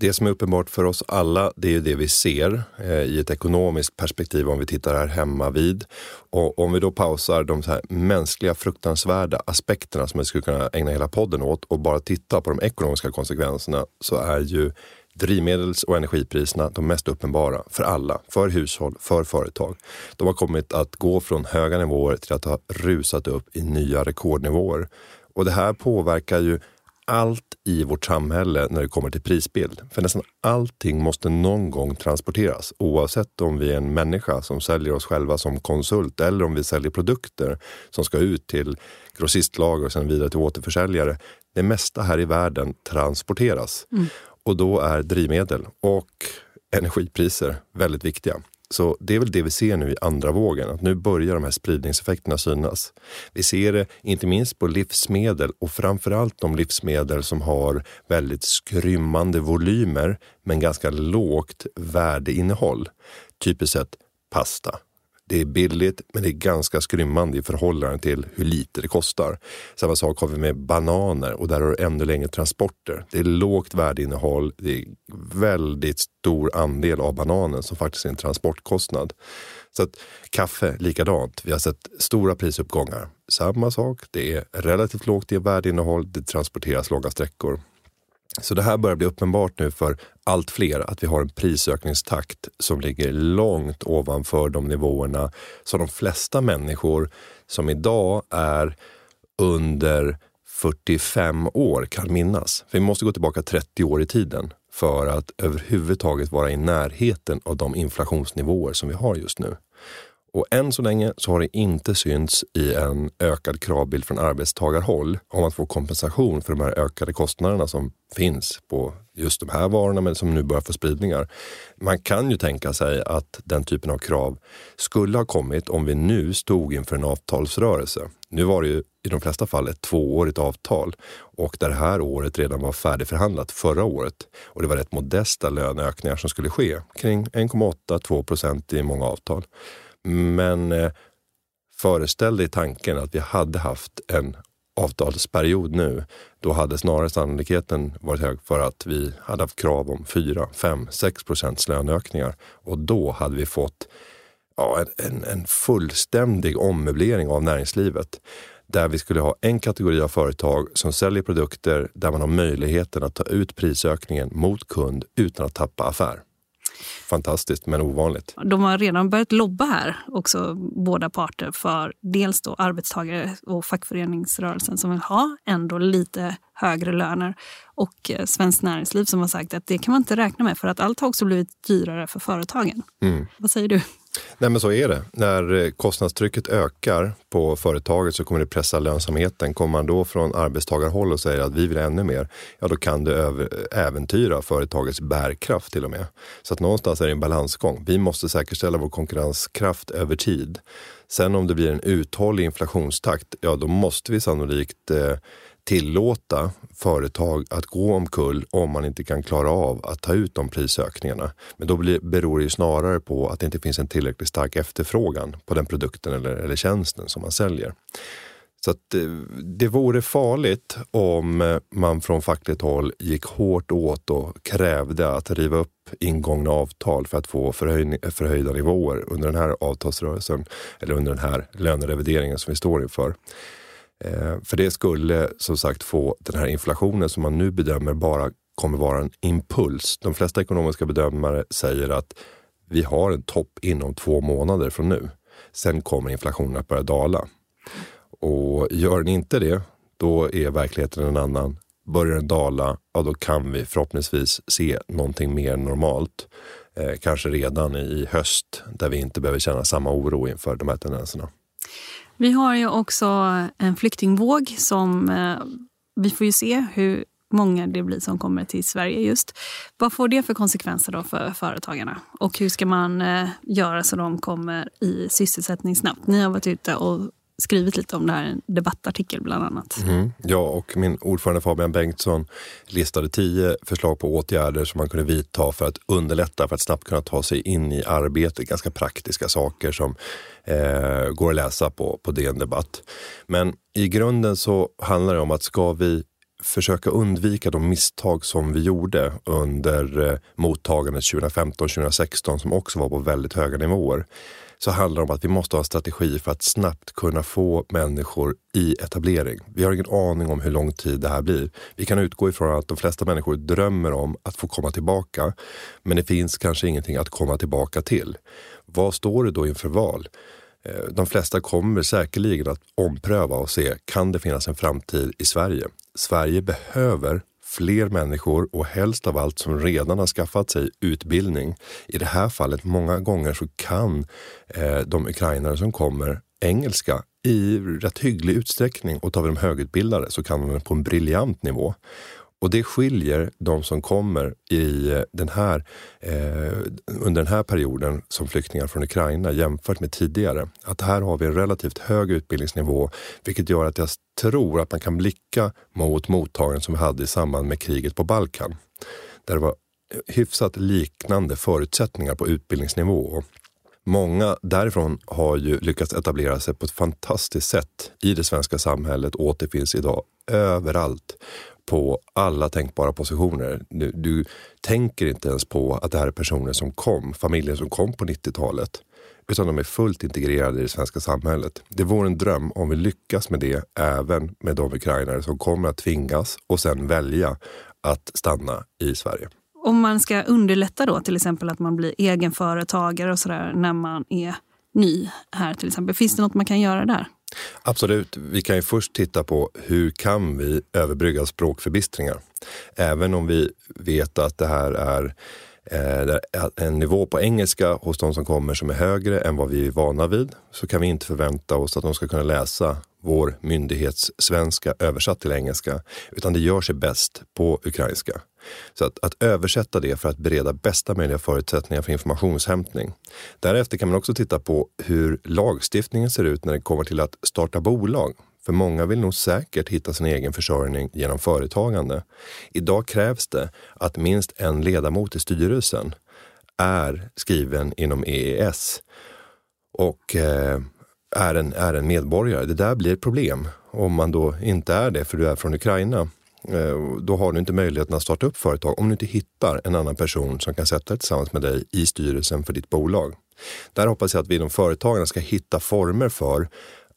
Det som är uppenbart för oss alla, det är ju det vi ser eh, i ett ekonomiskt perspektiv om vi tittar här hemma vid. Och om vi då pausar de så här mänskliga fruktansvärda aspekterna som vi skulle kunna ägna hela podden åt och bara titta på de ekonomiska konsekvenserna så är ju drivmedels och energipriserna de mest uppenbara för alla, för hushåll, för företag. De har kommit att gå från höga nivåer till att ha rusat upp i nya rekordnivåer. Och det här påverkar ju allt i vårt samhälle när det kommer till prisbild. För nästan allting måste någon gång transporteras oavsett om vi är en människa som säljer oss själva som konsult eller om vi säljer produkter som ska ut till grossistlager och sen vidare till återförsäljare. Det mesta här i världen transporteras mm. och då är drivmedel och energipriser väldigt viktiga. Så det är väl det vi ser nu i andra vågen, att nu börjar de här spridningseffekterna synas. Vi ser det inte minst på livsmedel och framförallt de livsmedel som har väldigt skrymmande volymer men ganska lågt värdeinnehåll. Typiskt sett pasta, det är billigt, men det är ganska skrymmande i förhållande till hur lite det kostar. Samma sak har vi med bananer och där har du ännu längre transporter. Det är lågt värdeinnehåll. Det är väldigt stor andel av bananen som faktiskt är en transportkostnad. Så att kaffe, likadant. Vi har sett stora prisuppgångar. Samma sak. Det är relativt lågt i värdeinnehåll. Det transporteras långa sträckor. Så det här börjar bli uppenbart nu för allt fler att vi har en prisökningstakt som ligger långt ovanför de nivåerna som de flesta människor som idag är under 45 år kan minnas. För vi måste gå tillbaka 30 år i tiden för att överhuvudtaget vara i närheten av de inflationsnivåer som vi har just nu. Och än så länge så har det inte synts i en ökad kravbild från arbetstagarhåll om att få kompensation för de här ökade kostnaderna som finns på just de här varorna men som nu börjar få spridningar. Man kan ju tänka sig att den typen av krav skulle ha kommit om vi nu stod inför en avtalsrörelse. Nu var det ju i de flesta fall ett tvåårigt avtal och det här året redan var färdigförhandlat förra året. Och det var rätt modesta löneökningar som skulle ske, kring 1,8-2 procent i många avtal. Men eh, föreställ dig tanken att vi hade haft en avtalsperiod nu, då hade snarare sannolikheten varit hög för att vi hade haft krav om 4, 5, 6 procents löneökningar. Och då hade vi fått ja, en, en fullständig ommöblering av näringslivet. Där vi skulle ha en kategori av företag som säljer produkter där man har möjligheten att ta ut prisökningen mot kund utan att tappa affär fantastiskt men ovanligt. De har redan börjat lobba här, också båda parter, för dels då arbetstagare och fackföreningsrörelsen som vill ha ändå lite högre löner och eh, Svenskt Näringsliv som har sagt att det kan man inte räkna med för att allt har också blivit dyrare för företagen. Mm. Vad säger du? Nej men så är det. När eh, kostnadstrycket ökar på företaget så kommer det pressa lönsamheten. Kommer man då från arbetstagarhåll och säger att vi vill ännu mer, ja då kan det eh, äventyra företagets bärkraft till och med. Så att någonstans är det en balansgång. Vi måste säkerställa vår konkurrenskraft över tid. Sen om det blir en uthållig inflationstakt, ja då måste vi sannolikt eh, tillåta företag att gå omkull om man inte kan klara av att ta ut de prisökningarna. Men då beror det ju snarare på att det inte finns en tillräckligt stark efterfrågan på den produkten eller, eller tjänsten som man säljer. Så att det, det vore farligt om eh, man från fackligt håll gick hårt åt och krävde att riva upp ingångna avtal för att få förhöjning, förhöjda nivåer under den här avtalsrörelsen eller under den här lönerevideringen som vi står inför. Eh, för det skulle som sagt få den här inflationen som man nu bedömer bara kommer vara en impuls. De flesta ekonomiska bedömare säger att vi har en topp inom två månader från nu. Sen kommer inflationen att börja dala. Och gör den inte det, då är verkligheten en annan. Börjar den dala, ja då kan vi förhoppningsvis se någonting mer normalt. Eh, kanske redan i höst, där vi inte behöver känna samma oro inför de här tendenserna. Vi har ju också en flyktingvåg som eh, vi får ju se hur många det blir som kommer till Sverige just. Vad får det för konsekvenser då för företagarna? Och hur ska man eh, göra så de kommer i sysselsättning snabbt? Ni har varit ute och skrivit lite om det här, en debattartikel bland annat. Mm-hmm. Mm. Jag och min ordförande Fabian Bengtsson listade tio förslag på åtgärder som man kunde vidta för att underlätta för att snabbt kunna ta sig in i arbetet. Ganska praktiska saker som eh, går att läsa på, på DN Debatt. Men i grunden så handlar det om att ska vi försöka undvika de misstag som vi gjorde under eh, mottagandet 2015-2016 som också var på väldigt höga nivåer så handlar det om att vi måste ha en strategi för att snabbt kunna få människor i etablering. Vi har ingen aning om hur lång tid det här blir. Vi kan utgå ifrån att de flesta människor drömmer om att få komma tillbaka, men det finns kanske ingenting att komma tillbaka till. Vad står det då inför val? Eh, de flesta kommer säkerligen att ompröva och se, kan det finnas en framtid i Sverige? Sverige behöver fler människor och helst av allt som redan har skaffat sig utbildning. I det här fallet många gånger så kan eh, de ukrainare som kommer engelska i rätt hygglig utsträckning och tar vi de högutbildade så kan de på en briljant nivå. Och det skiljer de som kommer i eh, den här, eh, under den här perioden som flyktingar från Ukraina jämfört med tidigare. Att här har vi en relativt hög utbildningsnivå vilket gör att jag tror att man kan blicka mot mottagaren som vi hade i samband med kriget på Balkan. Där det var eh, hyfsat liknande förutsättningar på utbildningsnivå. Många därifrån har ju lyckats etablera sig på ett fantastiskt sätt i det svenska samhället och återfinns idag överallt på alla tänkbara positioner. Du, du, tänker inte ens på att det här är personer som kom, familjer som kom på 90-talet. Utan de är fullt integrerade i det svenska samhället. Det vore en dröm om vi lyckas med det även med de ukrainare som kommer att tvingas och sen välja att stanna i Sverige. Om man ska underlätta då till exempel att man blir egenföretagare och sådär när man är ny här till exempel. Finns det något man kan göra där? Absolut. Vi kan ju först titta på hur kan vi överbrygga språkförbistringar? Även om vi vet att det här är Eh, en nivå på engelska hos de som kommer som är högre än vad vi är vana vid så kan vi inte förvänta oss att de ska kunna läsa vår myndighetssvenska översatt till engelska, utan det gör sig bäst på ukrainska. Så att, att, översätta det för att bereda bästa möjliga förutsättningar för informationshämtning. Därefter kan man också titta på hur lagstiftningen ser ut när det kommer till att starta bolag. För många vill nog säkert hitta sin egen försörjning genom företagande. Idag krävs det att minst en ledamot i styrelsen är skriven inom EES och eh, är, en, är en medborgare. Det där blir ett problem om man då inte är det för du är från Ukraina. Eh, då har du inte möjligheten att starta upp företag om du inte hittar en annan person som kan sätta dig tillsammans med dig i styrelsen för ditt bolag. Där hoppas jag att vi inom företagarna ska hitta former för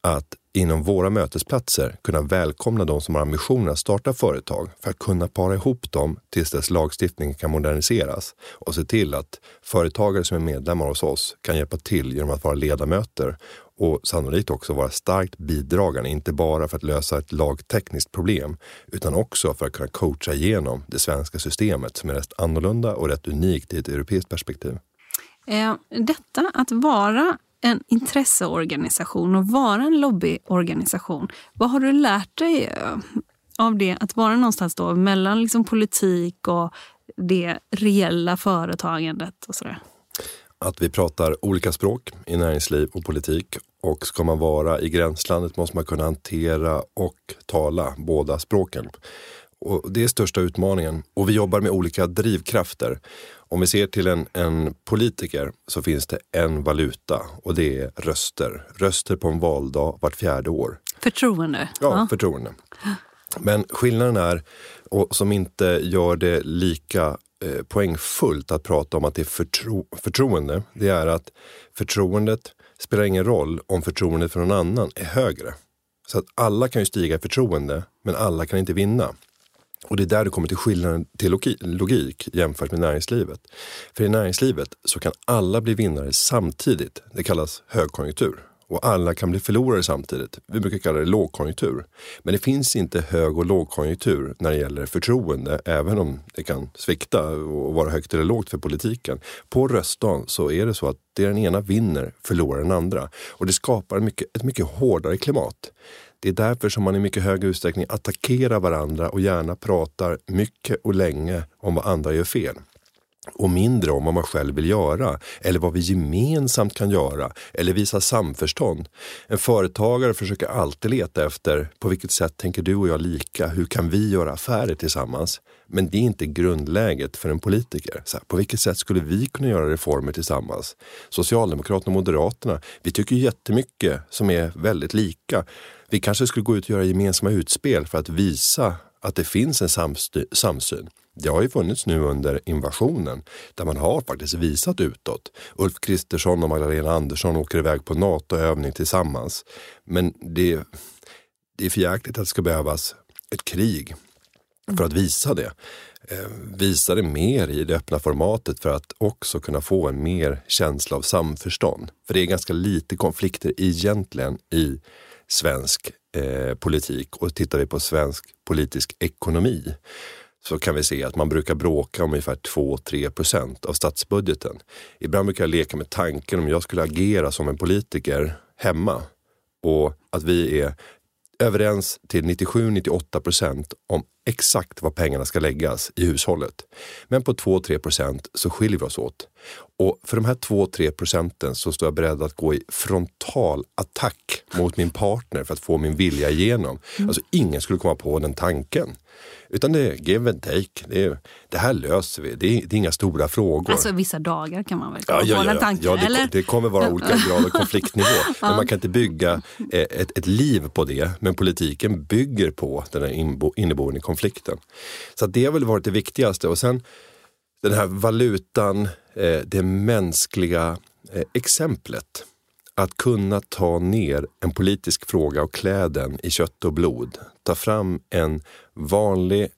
att inom våra mötesplatser kunna välkomna de som har ambitionen att starta företag för att kunna para ihop dem tills dess lagstiftningen kan moderniseras och se till att företagare som är medlemmar hos oss kan hjälpa till genom att vara ledamöter och sannolikt också vara starkt bidragande, inte bara för att lösa ett lagtekniskt problem, utan också för att kunna coacha igenom det svenska systemet som är rätt annorlunda och rätt unikt i ett europeiskt perspektiv. Eh, detta att vara en intresseorganisation och vara en lobbyorganisation, vad har du lärt dig eh, av det? Att vara någonstans då mellan liksom politik och det reella företagandet och sådär? Att vi pratar olika språk i näringsliv och politik och ska man vara i gränslandet måste man kunna hantera och tala båda språken. Och det är största utmaningen. Och vi jobbar med olika drivkrafter. Om vi ser till en, en, politiker så finns det en valuta och det är röster. Röster på en valdag vart fjärde år. Förtroende. Ja, ja. förtroende. Men skillnaden är, och som inte gör det lika eh, poängfullt att prata om att det är förtro förtroende, det är att förtroendet spelar ingen roll om förtroendet för någon annan är högre. Så att alla kan ju stiga i förtroende, men alla kan inte vinna. Och det är där du kommer till skillnaden till logik jämfört med näringslivet. För i näringslivet så kan alla bli vinnare samtidigt. Det kallas högkonjunktur och alla kan bli förlorare samtidigt. Vi brukar kalla det lågkonjunktur. Men det finns inte hög och lågkonjunktur när det gäller förtroende, även om det kan svikta och vara högt eller lågt för politiken. På röstdagen så är det så att det den ena vinner förlorar den andra. Och det skapar mycket, ett mycket hårdare klimat. Det är därför som man i mycket högre utsträckning attackerar varandra och gärna pratar mycket och länge om vad andra gör fel och mindre om vad man själv vill göra eller vad vi gemensamt kan göra eller visa samförstånd. En företagare försöker alltid leta efter på vilket sätt tänker du och jag lika? Hur kan vi göra affärer tillsammans? Men det är inte grundläget för en politiker. Så här, på vilket sätt skulle vi kunna göra reformer tillsammans? Socialdemokraterna och Moderaterna, vi tycker jättemycket som är väldigt lika. Vi kanske skulle gå ut och göra gemensamma utspel för att visa att det finns en samsyn. Det har ju funnits nu under invasionen där man har faktiskt visat utåt. Ulf Kristersson och Magdalena Andersson åker iväg på NATO-övning tillsammans. Men det, det är för jäkligt att det ska behövas ett krig för att visa det. Eh, visa det mer i det öppna formatet för att också kunna få en mer känsla av samförstånd. För det är ganska lite konflikter egentligen i svensk eh, politik och tittar vi på svensk politisk ekonomi så kan vi se att man brukar bråka om ungefär 2-3 procent av statsbudgeten. Ibland brukar jag leka med tanken om jag skulle agera som en politiker hemma och att vi är överens till 97-98 procent om exakt var pengarna ska läggas i hushållet. Men på 2-3 procent så skiljer vi oss åt. Och för de här 2-3 procenten så står jag beredd att gå i frontal attack mot min partner för att få min vilja igenom. Mm. Alltså ingen skulle komma på den tanken. Utan det är give and take. Det, är, det här löser vi. Det är, det är, inga stora frågor. Alltså vissa dagar kan man väl komma ja, ja, ja, tanken? Ja, det, eller? det kommer vara olika grad av konfliktnivå. <laughs> ja. Men man kan inte bygga eh, ett, ett liv på det. Men politiken bygger på den här inneboende konflikten. Så det har väl varit det viktigaste. Och sen den här valutan, eh, det mänskliga eh, exemplet. Att kunna ta ner en politisk fråga och klä den i kött och blod. Ta fram en vanlig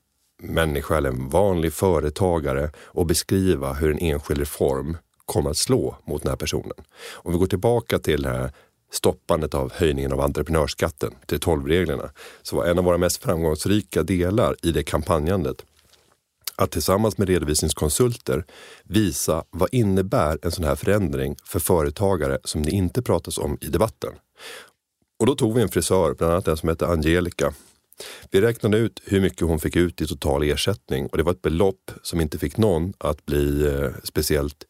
människa eller en vanlig företagare och beskriva hur en enskild reform kommer att slå mot den här personen. Om vi går tillbaka till det här stoppandet av höjningen av entreprenörsskatten till 12-reglerna så var en av våra mest framgångsrika delar i det kampanjandet att tillsammans med redovisningskonsulter visa vad innebär en sån här förändring för företagare som det inte pratas om i debatten. Och då tog vi en frisör, bland annat en som hette Angelica. Vi räknade ut hur mycket hon fick ut i total ersättning och det var ett belopp som inte fick någon att bli eh, speciellt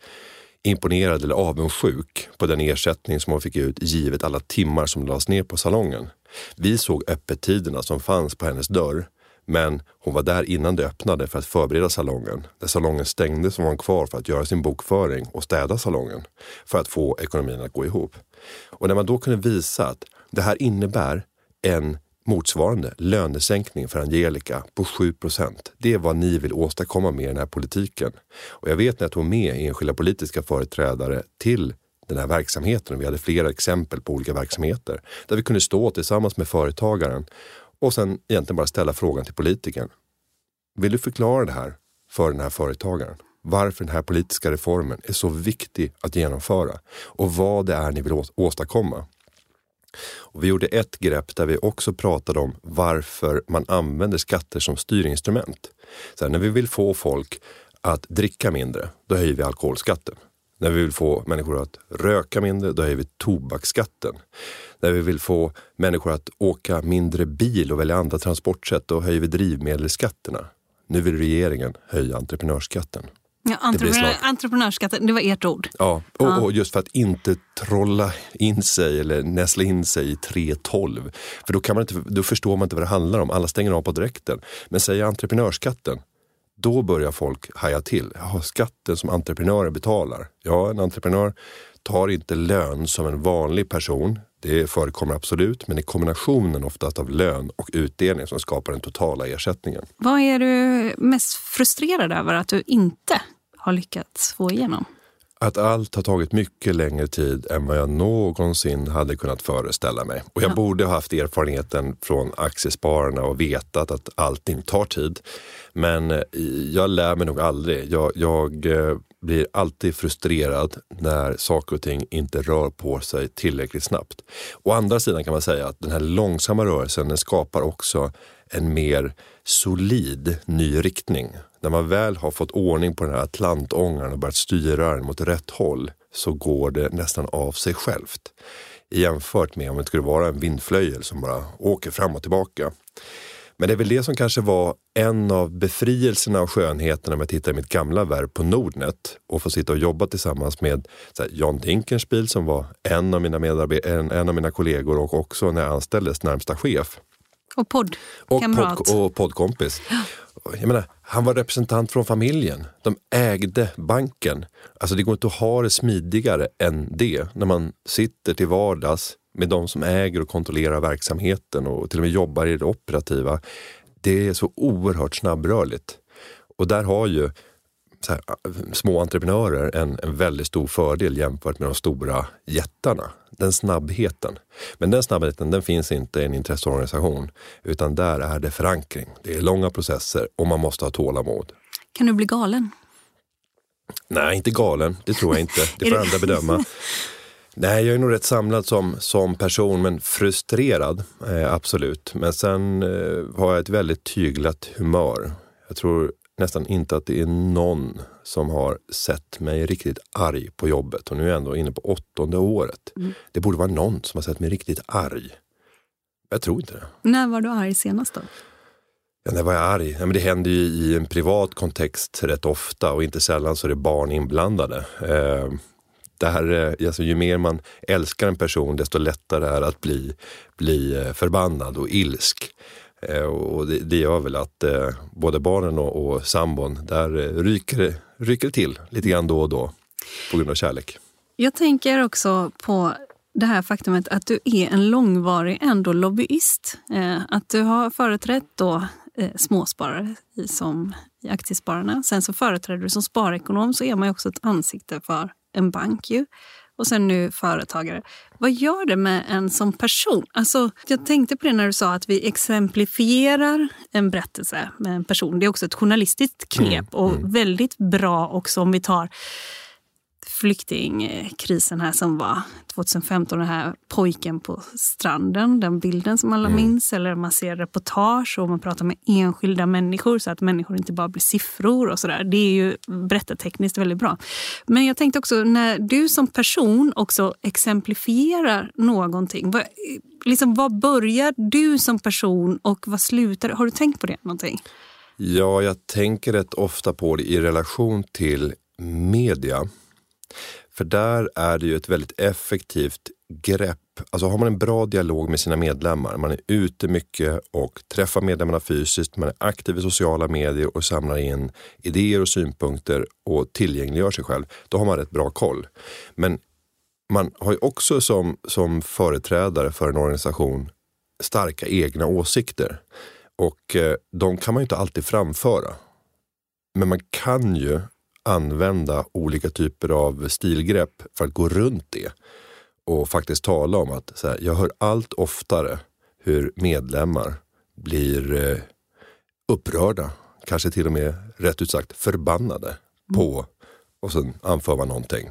imponerad eller avundsjuk på den ersättning som hon fick ut givet alla timmar som lades ner på salongen. Vi såg öppettiderna som fanns på hennes dörr men hon var där innan det öppnade för att förbereda salongen. När salongen stängdes var hon kvar för att göra sin bokföring och städa salongen för att få ekonomin att gå ihop. Och när man då kunde visa att det här innebär en motsvarande lönesänkning för Angelica på 7 procent. Det är vad ni vill åstadkomma med den här politiken. Och jag vet när jag tog med enskilda politiska företrädare till den här verksamheten och vi hade flera exempel på olika verksamheter där vi kunde stå tillsammans med företagaren och sen egentligen bara ställa frågan till politikern. Vill du förklara det här för den här företagaren? Varför den här politiska reformen är så viktig att genomföra och vad det är ni vill åstadkomma. Och vi gjorde ett grepp där vi också pratade om varför man använder skatter som styrinstrument. Så här, när vi vill få folk att dricka mindre, då höjer vi alkoholskatten. När vi vill få människor att röka mindre, då höjer vi tobaksskatten. När vi vill få människor att åka mindre bil och välja andra transportsätt, då höjer vi drivmedelsskatterna. Nu vill regeringen höja entreprenörsskatten. Ja, entreprenör, entreprenörskatten, det var ert ord. Ja, och, ja. och, just för att inte trolla in sig eller näsla in sig i 3.12. För då, kan man inte, då förstår man inte vad det handlar om. Alla stänger av på direkten. Men säger entreprenörsskatten, då börjar folk haja till. Ja, skatten som entreprenörer betalar. Ja, en entreprenör tar inte lön som en vanlig person. Det förekommer absolut, men i kombinationen oftast av lön och utdelning som skapar den totala ersättningen. Vad är du mest frustrerad över att du inte har lyckats få igenom? Att allt har tagit mycket längre tid än vad jag någonsin hade kunnat föreställa mig. Och jag ja. borde ha haft erfarenheten från aktiespararna och vetat att allting tar tid. Men eh, jag lär mig nog aldrig. Jag, jag eh, blir alltid frustrerad när saker och ting inte rör på sig tillräckligt snabbt. Å andra sidan kan man säga att den här långsamma rörelsen den skapar också en mer solid ny riktning. När man väl har fått ordning på den här atlantångaren och börjat styra den mot rätt håll så går det nästan av sig självt. Jämfört med om det skulle vara en vindflöjel som bara åker fram och tillbaka. Men det är väl det som kanske var en av befrielserna och skönheterna med att titta i mitt gamla värv på Nordnet och få sitta och jobba tillsammans med här, Jan Dinkenspiel som var en av mina en, en av mina kollegor och också när jag anställdes närmsta chef. Och poddkamrat. Och, pod, och poddkompis. Jag menar, han var representant från familjen. De ägde banken. Alltså det går inte att ha det smidigare än det när man sitter till vardags med de som äger och kontrollerar verksamheten och till och med jobbar i det operativa. Det är så oerhört snabbrörligt. Och där har ju här, små entreprenörer en, en väldigt stor fördel jämfört med de stora jättarna. Den snabbheten. Men den snabbheten den finns inte i en intresseorganisation utan där är det förankring. Det är långa processer och man måste ha tålamod. Kan du bli galen? Nej, inte galen. Det tror jag inte. <laughs> Det får andra bedöma. Nej, jag är nog rätt samlad som, som person, men frustrerad, eh, absolut. Men sen eh, har jag ett väldigt tyglat humör. Jag tror nästan inte att det är någon som har sett mig riktigt arg på jobbet. Och nu är jag ändå inne på åttonde året. Mm. Det borde vara någon som har sett mig riktigt arg. Jag tror inte det. När var du arg senast då? Ja, när var jag arg? Ja, men det händer ju i en privat kontext rätt ofta och inte sällan så är det barn inblandade. Eh, där, eh, alltså, ju mer man älskar en person desto lättare är det att bli, bli eh, förbannad och ilsk. Eh, och det, det gör väl att eh, både barnen och, och sambon, där eh, ryker, ryker till lite grann då och då på grund av kärlek. Jag tänker också på det här faktumet att du är en långvarig ändå lobbyist. Eh, att du har företrätt då, eh, småsparare i, som i Aktiespararna. Sen så företräder du som sparekonom så är man ju också ett ansikte för en bank. Ju och sen nu företagare. Vad gör det med en som person? Alltså, jag tänkte på det när du sa att vi exemplifierar en berättelse med en person. Det är också ett journalistiskt knep mm, och mm. väldigt bra också om vi tar flyktingkrisen här som var 2015, den här pojken på stranden, den bilden som alla mm. minns. Eller man ser reportage och man pratar med enskilda människor så att människor inte bara blir siffror och sådär. Det är ju berättartekniskt väldigt bra. Men jag tänkte också när du som person också exemplifierar någonting. Vad, liksom, vad börjar du som person och vad slutar Har du tänkt på det någonting? Ja, jag tänker rätt ofta på det i relation till media. För där är det ju ett väldigt effektivt grepp. Alltså har man en bra dialog med sina medlemmar, man är ute mycket och träffar medlemmarna fysiskt, man är aktiv i sociala medier och samlar in idéer och synpunkter och tillgängliggör sig själv, då har man rätt bra koll. Men man har ju också som, som företrädare för en organisation starka egna åsikter. Och eh, de kan man ju inte alltid framföra. Men man kan ju använda olika typer av stilgrepp för att gå runt det. Och faktiskt tala om att så här, jag hör allt oftare hur medlemmar blir eh, upprörda, kanske till och med rätt ut sagt förbannade mm. på och sen anför man någonting.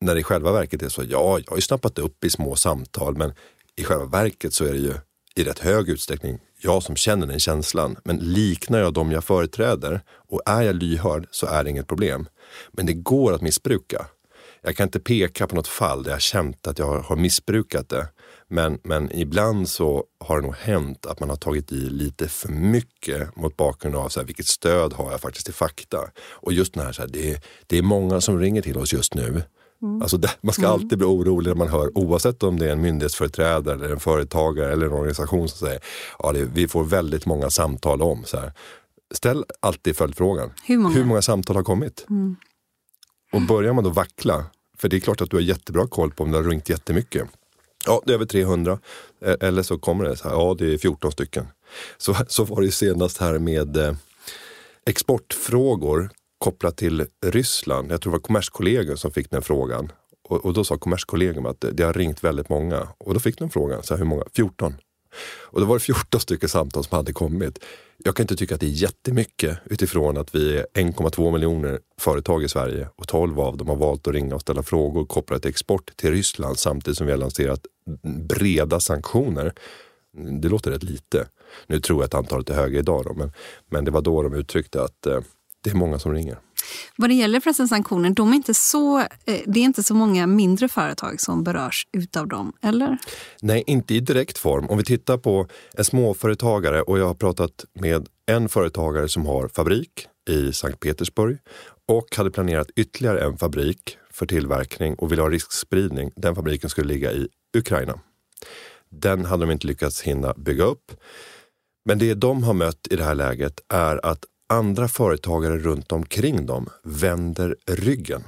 När det i själva verket är så, ja, jag har ju snappat upp i små samtal men i själva verket så är det ju i rätt hög utsträckning jag som känner den känslan. Men liknar jag dem jag företräder och är jag lyhörd så är det inget problem. Men det går att missbruka. Jag kan inte peka på något fall där jag känt att jag har missbrukat det. Men, men ibland så har det nog hänt att man har tagit i lite för mycket mot bakgrund av så här, vilket stöd har jag faktiskt i fakta. Och just den här, så här det, det är många som ringer till oss just nu Mm. Alltså det, man ska mm. alltid bli orolig när man hör, oavsett om det är en myndighetsföreträdare, eller en företagare eller en organisation som säger ja, det, vi får väldigt många samtal om. Så här. Ställ alltid följdfrågan. Hur många, Hur många samtal har kommit? Mm. Och börjar man då vackla, för det är klart att du har jättebra koll på om det har ringt jättemycket. Ja, det är över 300. E, eller så kommer det så här, ja det är 14 stycken. Så, så var det senast här med eh, exportfrågor kopplat till Ryssland. Jag tror det var Kommerskollegium som fick den frågan. Och, och då sa Kommerskollegium att det, det, har ringt väldigt många. Och då fick de frågan, så här, hur många? 14. Och då var det 14 stycken samtal som hade kommit. Jag kan inte tycka att det är jättemycket utifrån att vi är 1,2 miljoner företag i Sverige och 12 av dem har valt att ringa och ställa frågor kopplat till export till Ryssland samtidigt som vi har lanserat breda sanktioner. Det låter rätt lite. Nu tror jag att antalet är högre idag då, men, men det var då de uttryckte att eh, det är många som ringer. Vad det gäller förresten sanktioner, de är inte så, eh, det är inte så många mindre företag som berörs utav dem, eller? Nej, inte i direkt form. Om vi tittar på en småföretagare och jag har pratat med en företagare som har fabrik i Sankt Petersburg och hade planerat ytterligare en fabrik för tillverkning och ville ha riskspridning. Den fabriken skulle ligga i Ukraina. Den hade de inte lyckats hinna bygga upp. Men det de har mött i det här läget är att andra företagare runt omkring dem vänder ryggen.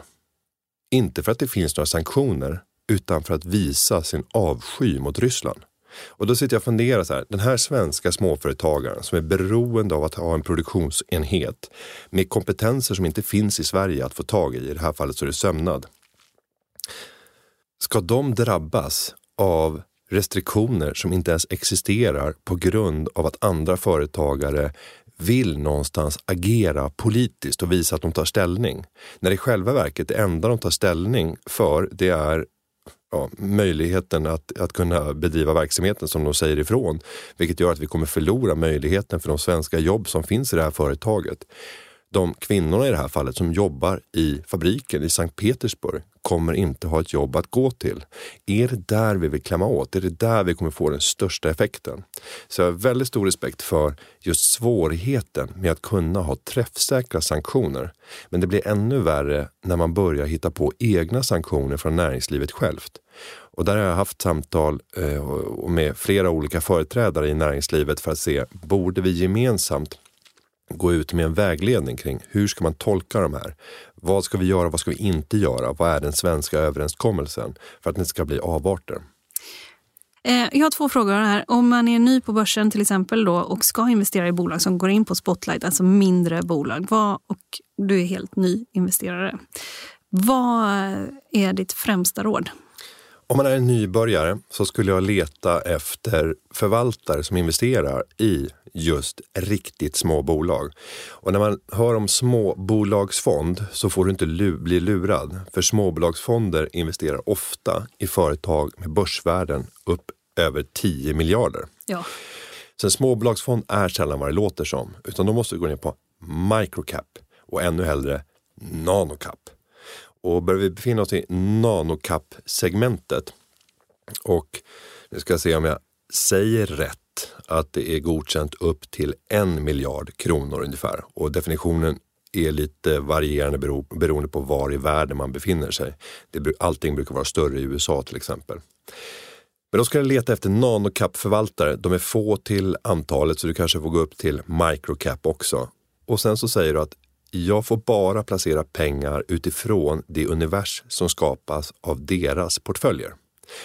Inte för att det finns några sanktioner, utan för att visa sin avsky mot Ryssland. Och då sitter jag och funderar så här, den här svenska småföretagaren som är beroende av att ha en produktionsenhet med kompetenser som inte finns i Sverige att få tag i, i det här fallet så är det sömnad. Ska de drabbas av restriktioner som inte ens existerar på grund av att andra företagare vill någonstans agera politiskt och visa att de tar ställning. När i själva verket det enda de tar ställning för det är ja, möjligheten att, att kunna bedriva verksamheten som de säger ifrån. Vilket gör att vi kommer förlora möjligheten för de svenska jobb som finns i det här företaget de kvinnorna i det här fallet som jobbar i fabriken i Sankt Petersburg kommer inte ha ett jobb att gå till. Är det där vi vill klämma åt? Är det där vi kommer få den största effekten? Så jag har väldigt stor respekt för just svårigheten med att kunna ha träffsäkra sanktioner. Men det blir ännu värre när man börjar hitta på egna sanktioner från näringslivet självt. Och där har jag haft samtal eh, med flera olika företrädare i näringslivet för att se, borde vi gemensamt gå ut med en vägledning kring hur ska man tolka de här? Vad ska vi göra? Vad ska vi inte göra? Vad är den svenska överenskommelsen? För att det inte ska bli avarter. Eh, jag har två frågor här. Om man är ny på börsen till exempel då, och ska investera i bolag som går in på Spotlight, alltså mindre bolag, vad, och du är helt ny investerare. Vad är ditt främsta råd? Om man är en nybörjare så skulle jag leta efter förvaltare som investerar i just riktigt små bolag. Och när man hör om småbolagsfond så får du inte lu bli lurad. För småbolagsfonder investerar ofta i företag med börsvärden upp över 10 miljarder. Ja. Så en småbolagsfond är sällan vad det låter som, utan då måste du gå ner på microcap och ännu hellre nanocap. Och börjar vi befinna oss i nanocap-segmentet och nu ska jag se om jag säger rätt att det är godkänt upp till en miljard kronor ungefär. Och definitionen är lite varierande bero, beroende på var i världen man befinner sig. Det, allting brukar vara större i USA till exempel. Men då ska du leta efter nanocap-förvaltare. De är få till antalet så du kanske får gå upp till microcap också. Och sen så säger du att jag får bara placera pengar utifrån det univers som skapas av deras portföljer.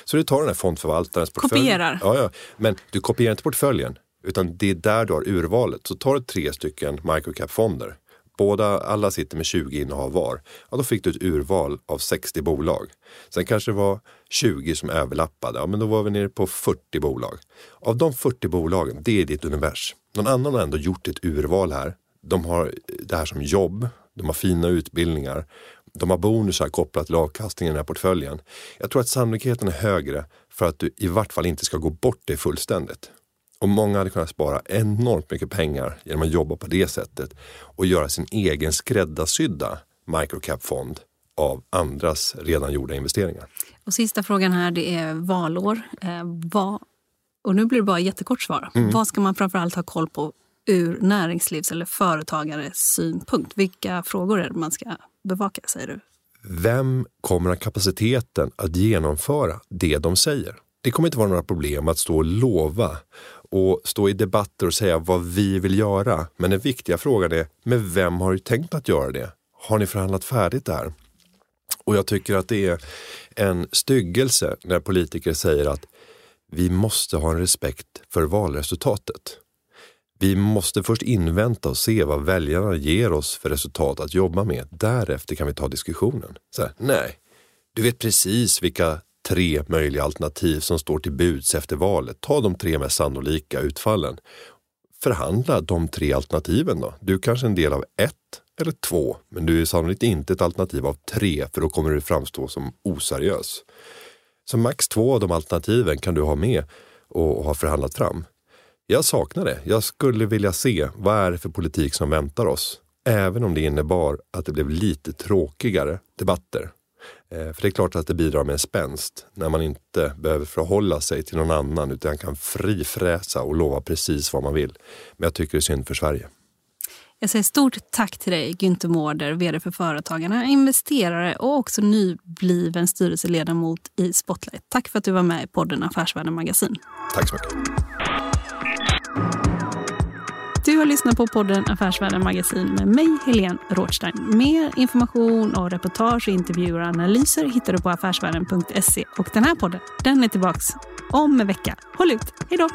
Så du tar den här fondförvaltarens portfölj. Kopierar. Ja, ja. Men du kopierar inte portföljen, utan det är där du har urvalet. Så tar du tre stycken microcap-fonder. Båda, alla sitter med 20 innehav var. Ja, då fick du ett urval av 60 bolag. Sen kanske det var 20 som överlappade. Ja, men då var vi nere på 40 bolag. Av de 40 bolagen, det är ditt univers. Någon annan har ändå gjort ett urval här. De har det här som jobb, de har fina utbildningar, de har bonusar kopplat till avkastningen i den här portföljen. Jag tror att sannolikheten är högre för att du i vart fall inte ska gå bort det fullständigt. Och många hade kunnat spara enormt mycket pengar genom att jobba på det sättet och göra sin egen skräddarsydda microcap-fond av andras redan gjorda investeringar. Och sista frågan här, det är valår. Eh, vad, och nu blir det bara jättekort svar. Mm. Vad ska man framförallt ha koll på ur näringslivs eller företagares synpunkt? Vilka frågor är det man ska bevaka, säger du? Vem kommer ha kapaciteten att genomföra det de säger? Det kommer inte vara några problem att stå och lova och stå i debatter och säga vad vi vill göra. Men den viktiga frågan är, med vem har du tänkt att göra det? Har ni förhandlat färdigt där? Och jag tycker att det är en styggelse när politiker säger att vi måste ha en respekt för valresultatet. Vi måste först invänta och se vad väljarna ger oss för resultat att jobba med. Därefter kan vi ta diskussionen. Så här, nej, du vet precis vilka tre möjliga alternativ som står till buds efter valet. Ta de tre mest sannolika utfallen. Förhandla de tre alternativen då. Du är kanske är en del av ett eller två, men du är sannolikt inte ett alternativ av tre för då kommer du framstå som oseriös. Så max två av de alternativen kan du ha med och ha förhandlat fram. Jag saknar det. Jag skulle vilja se vad är det för politik som väntar oss. Även om det innebar att det blev lite tråkigare debatter. Eh, för det är klart att det bidrar med en spänst när man inte behöver förhålla sig till någon annan utan kan frifräsa och lova precis vad man vill. Men jag tycker det är synd för Sverige. Jag säger stort tack till dig, Günther Mårder, vd för Företagarna, investerare och också nybliven styrelseledamot i Spotlight. Tack för att du var med i podden Affärsvärlden Magasin. Tack så mycket. Du har lyssnat på podden Affärsvärlden Magasin med mig, Helene Rothstein. Mer information och reportage, intervjuer och analyser hittar du på affärsvärlden.se. Och den här podden, den är tillbaks om en vecka. Håll ut! Hej då!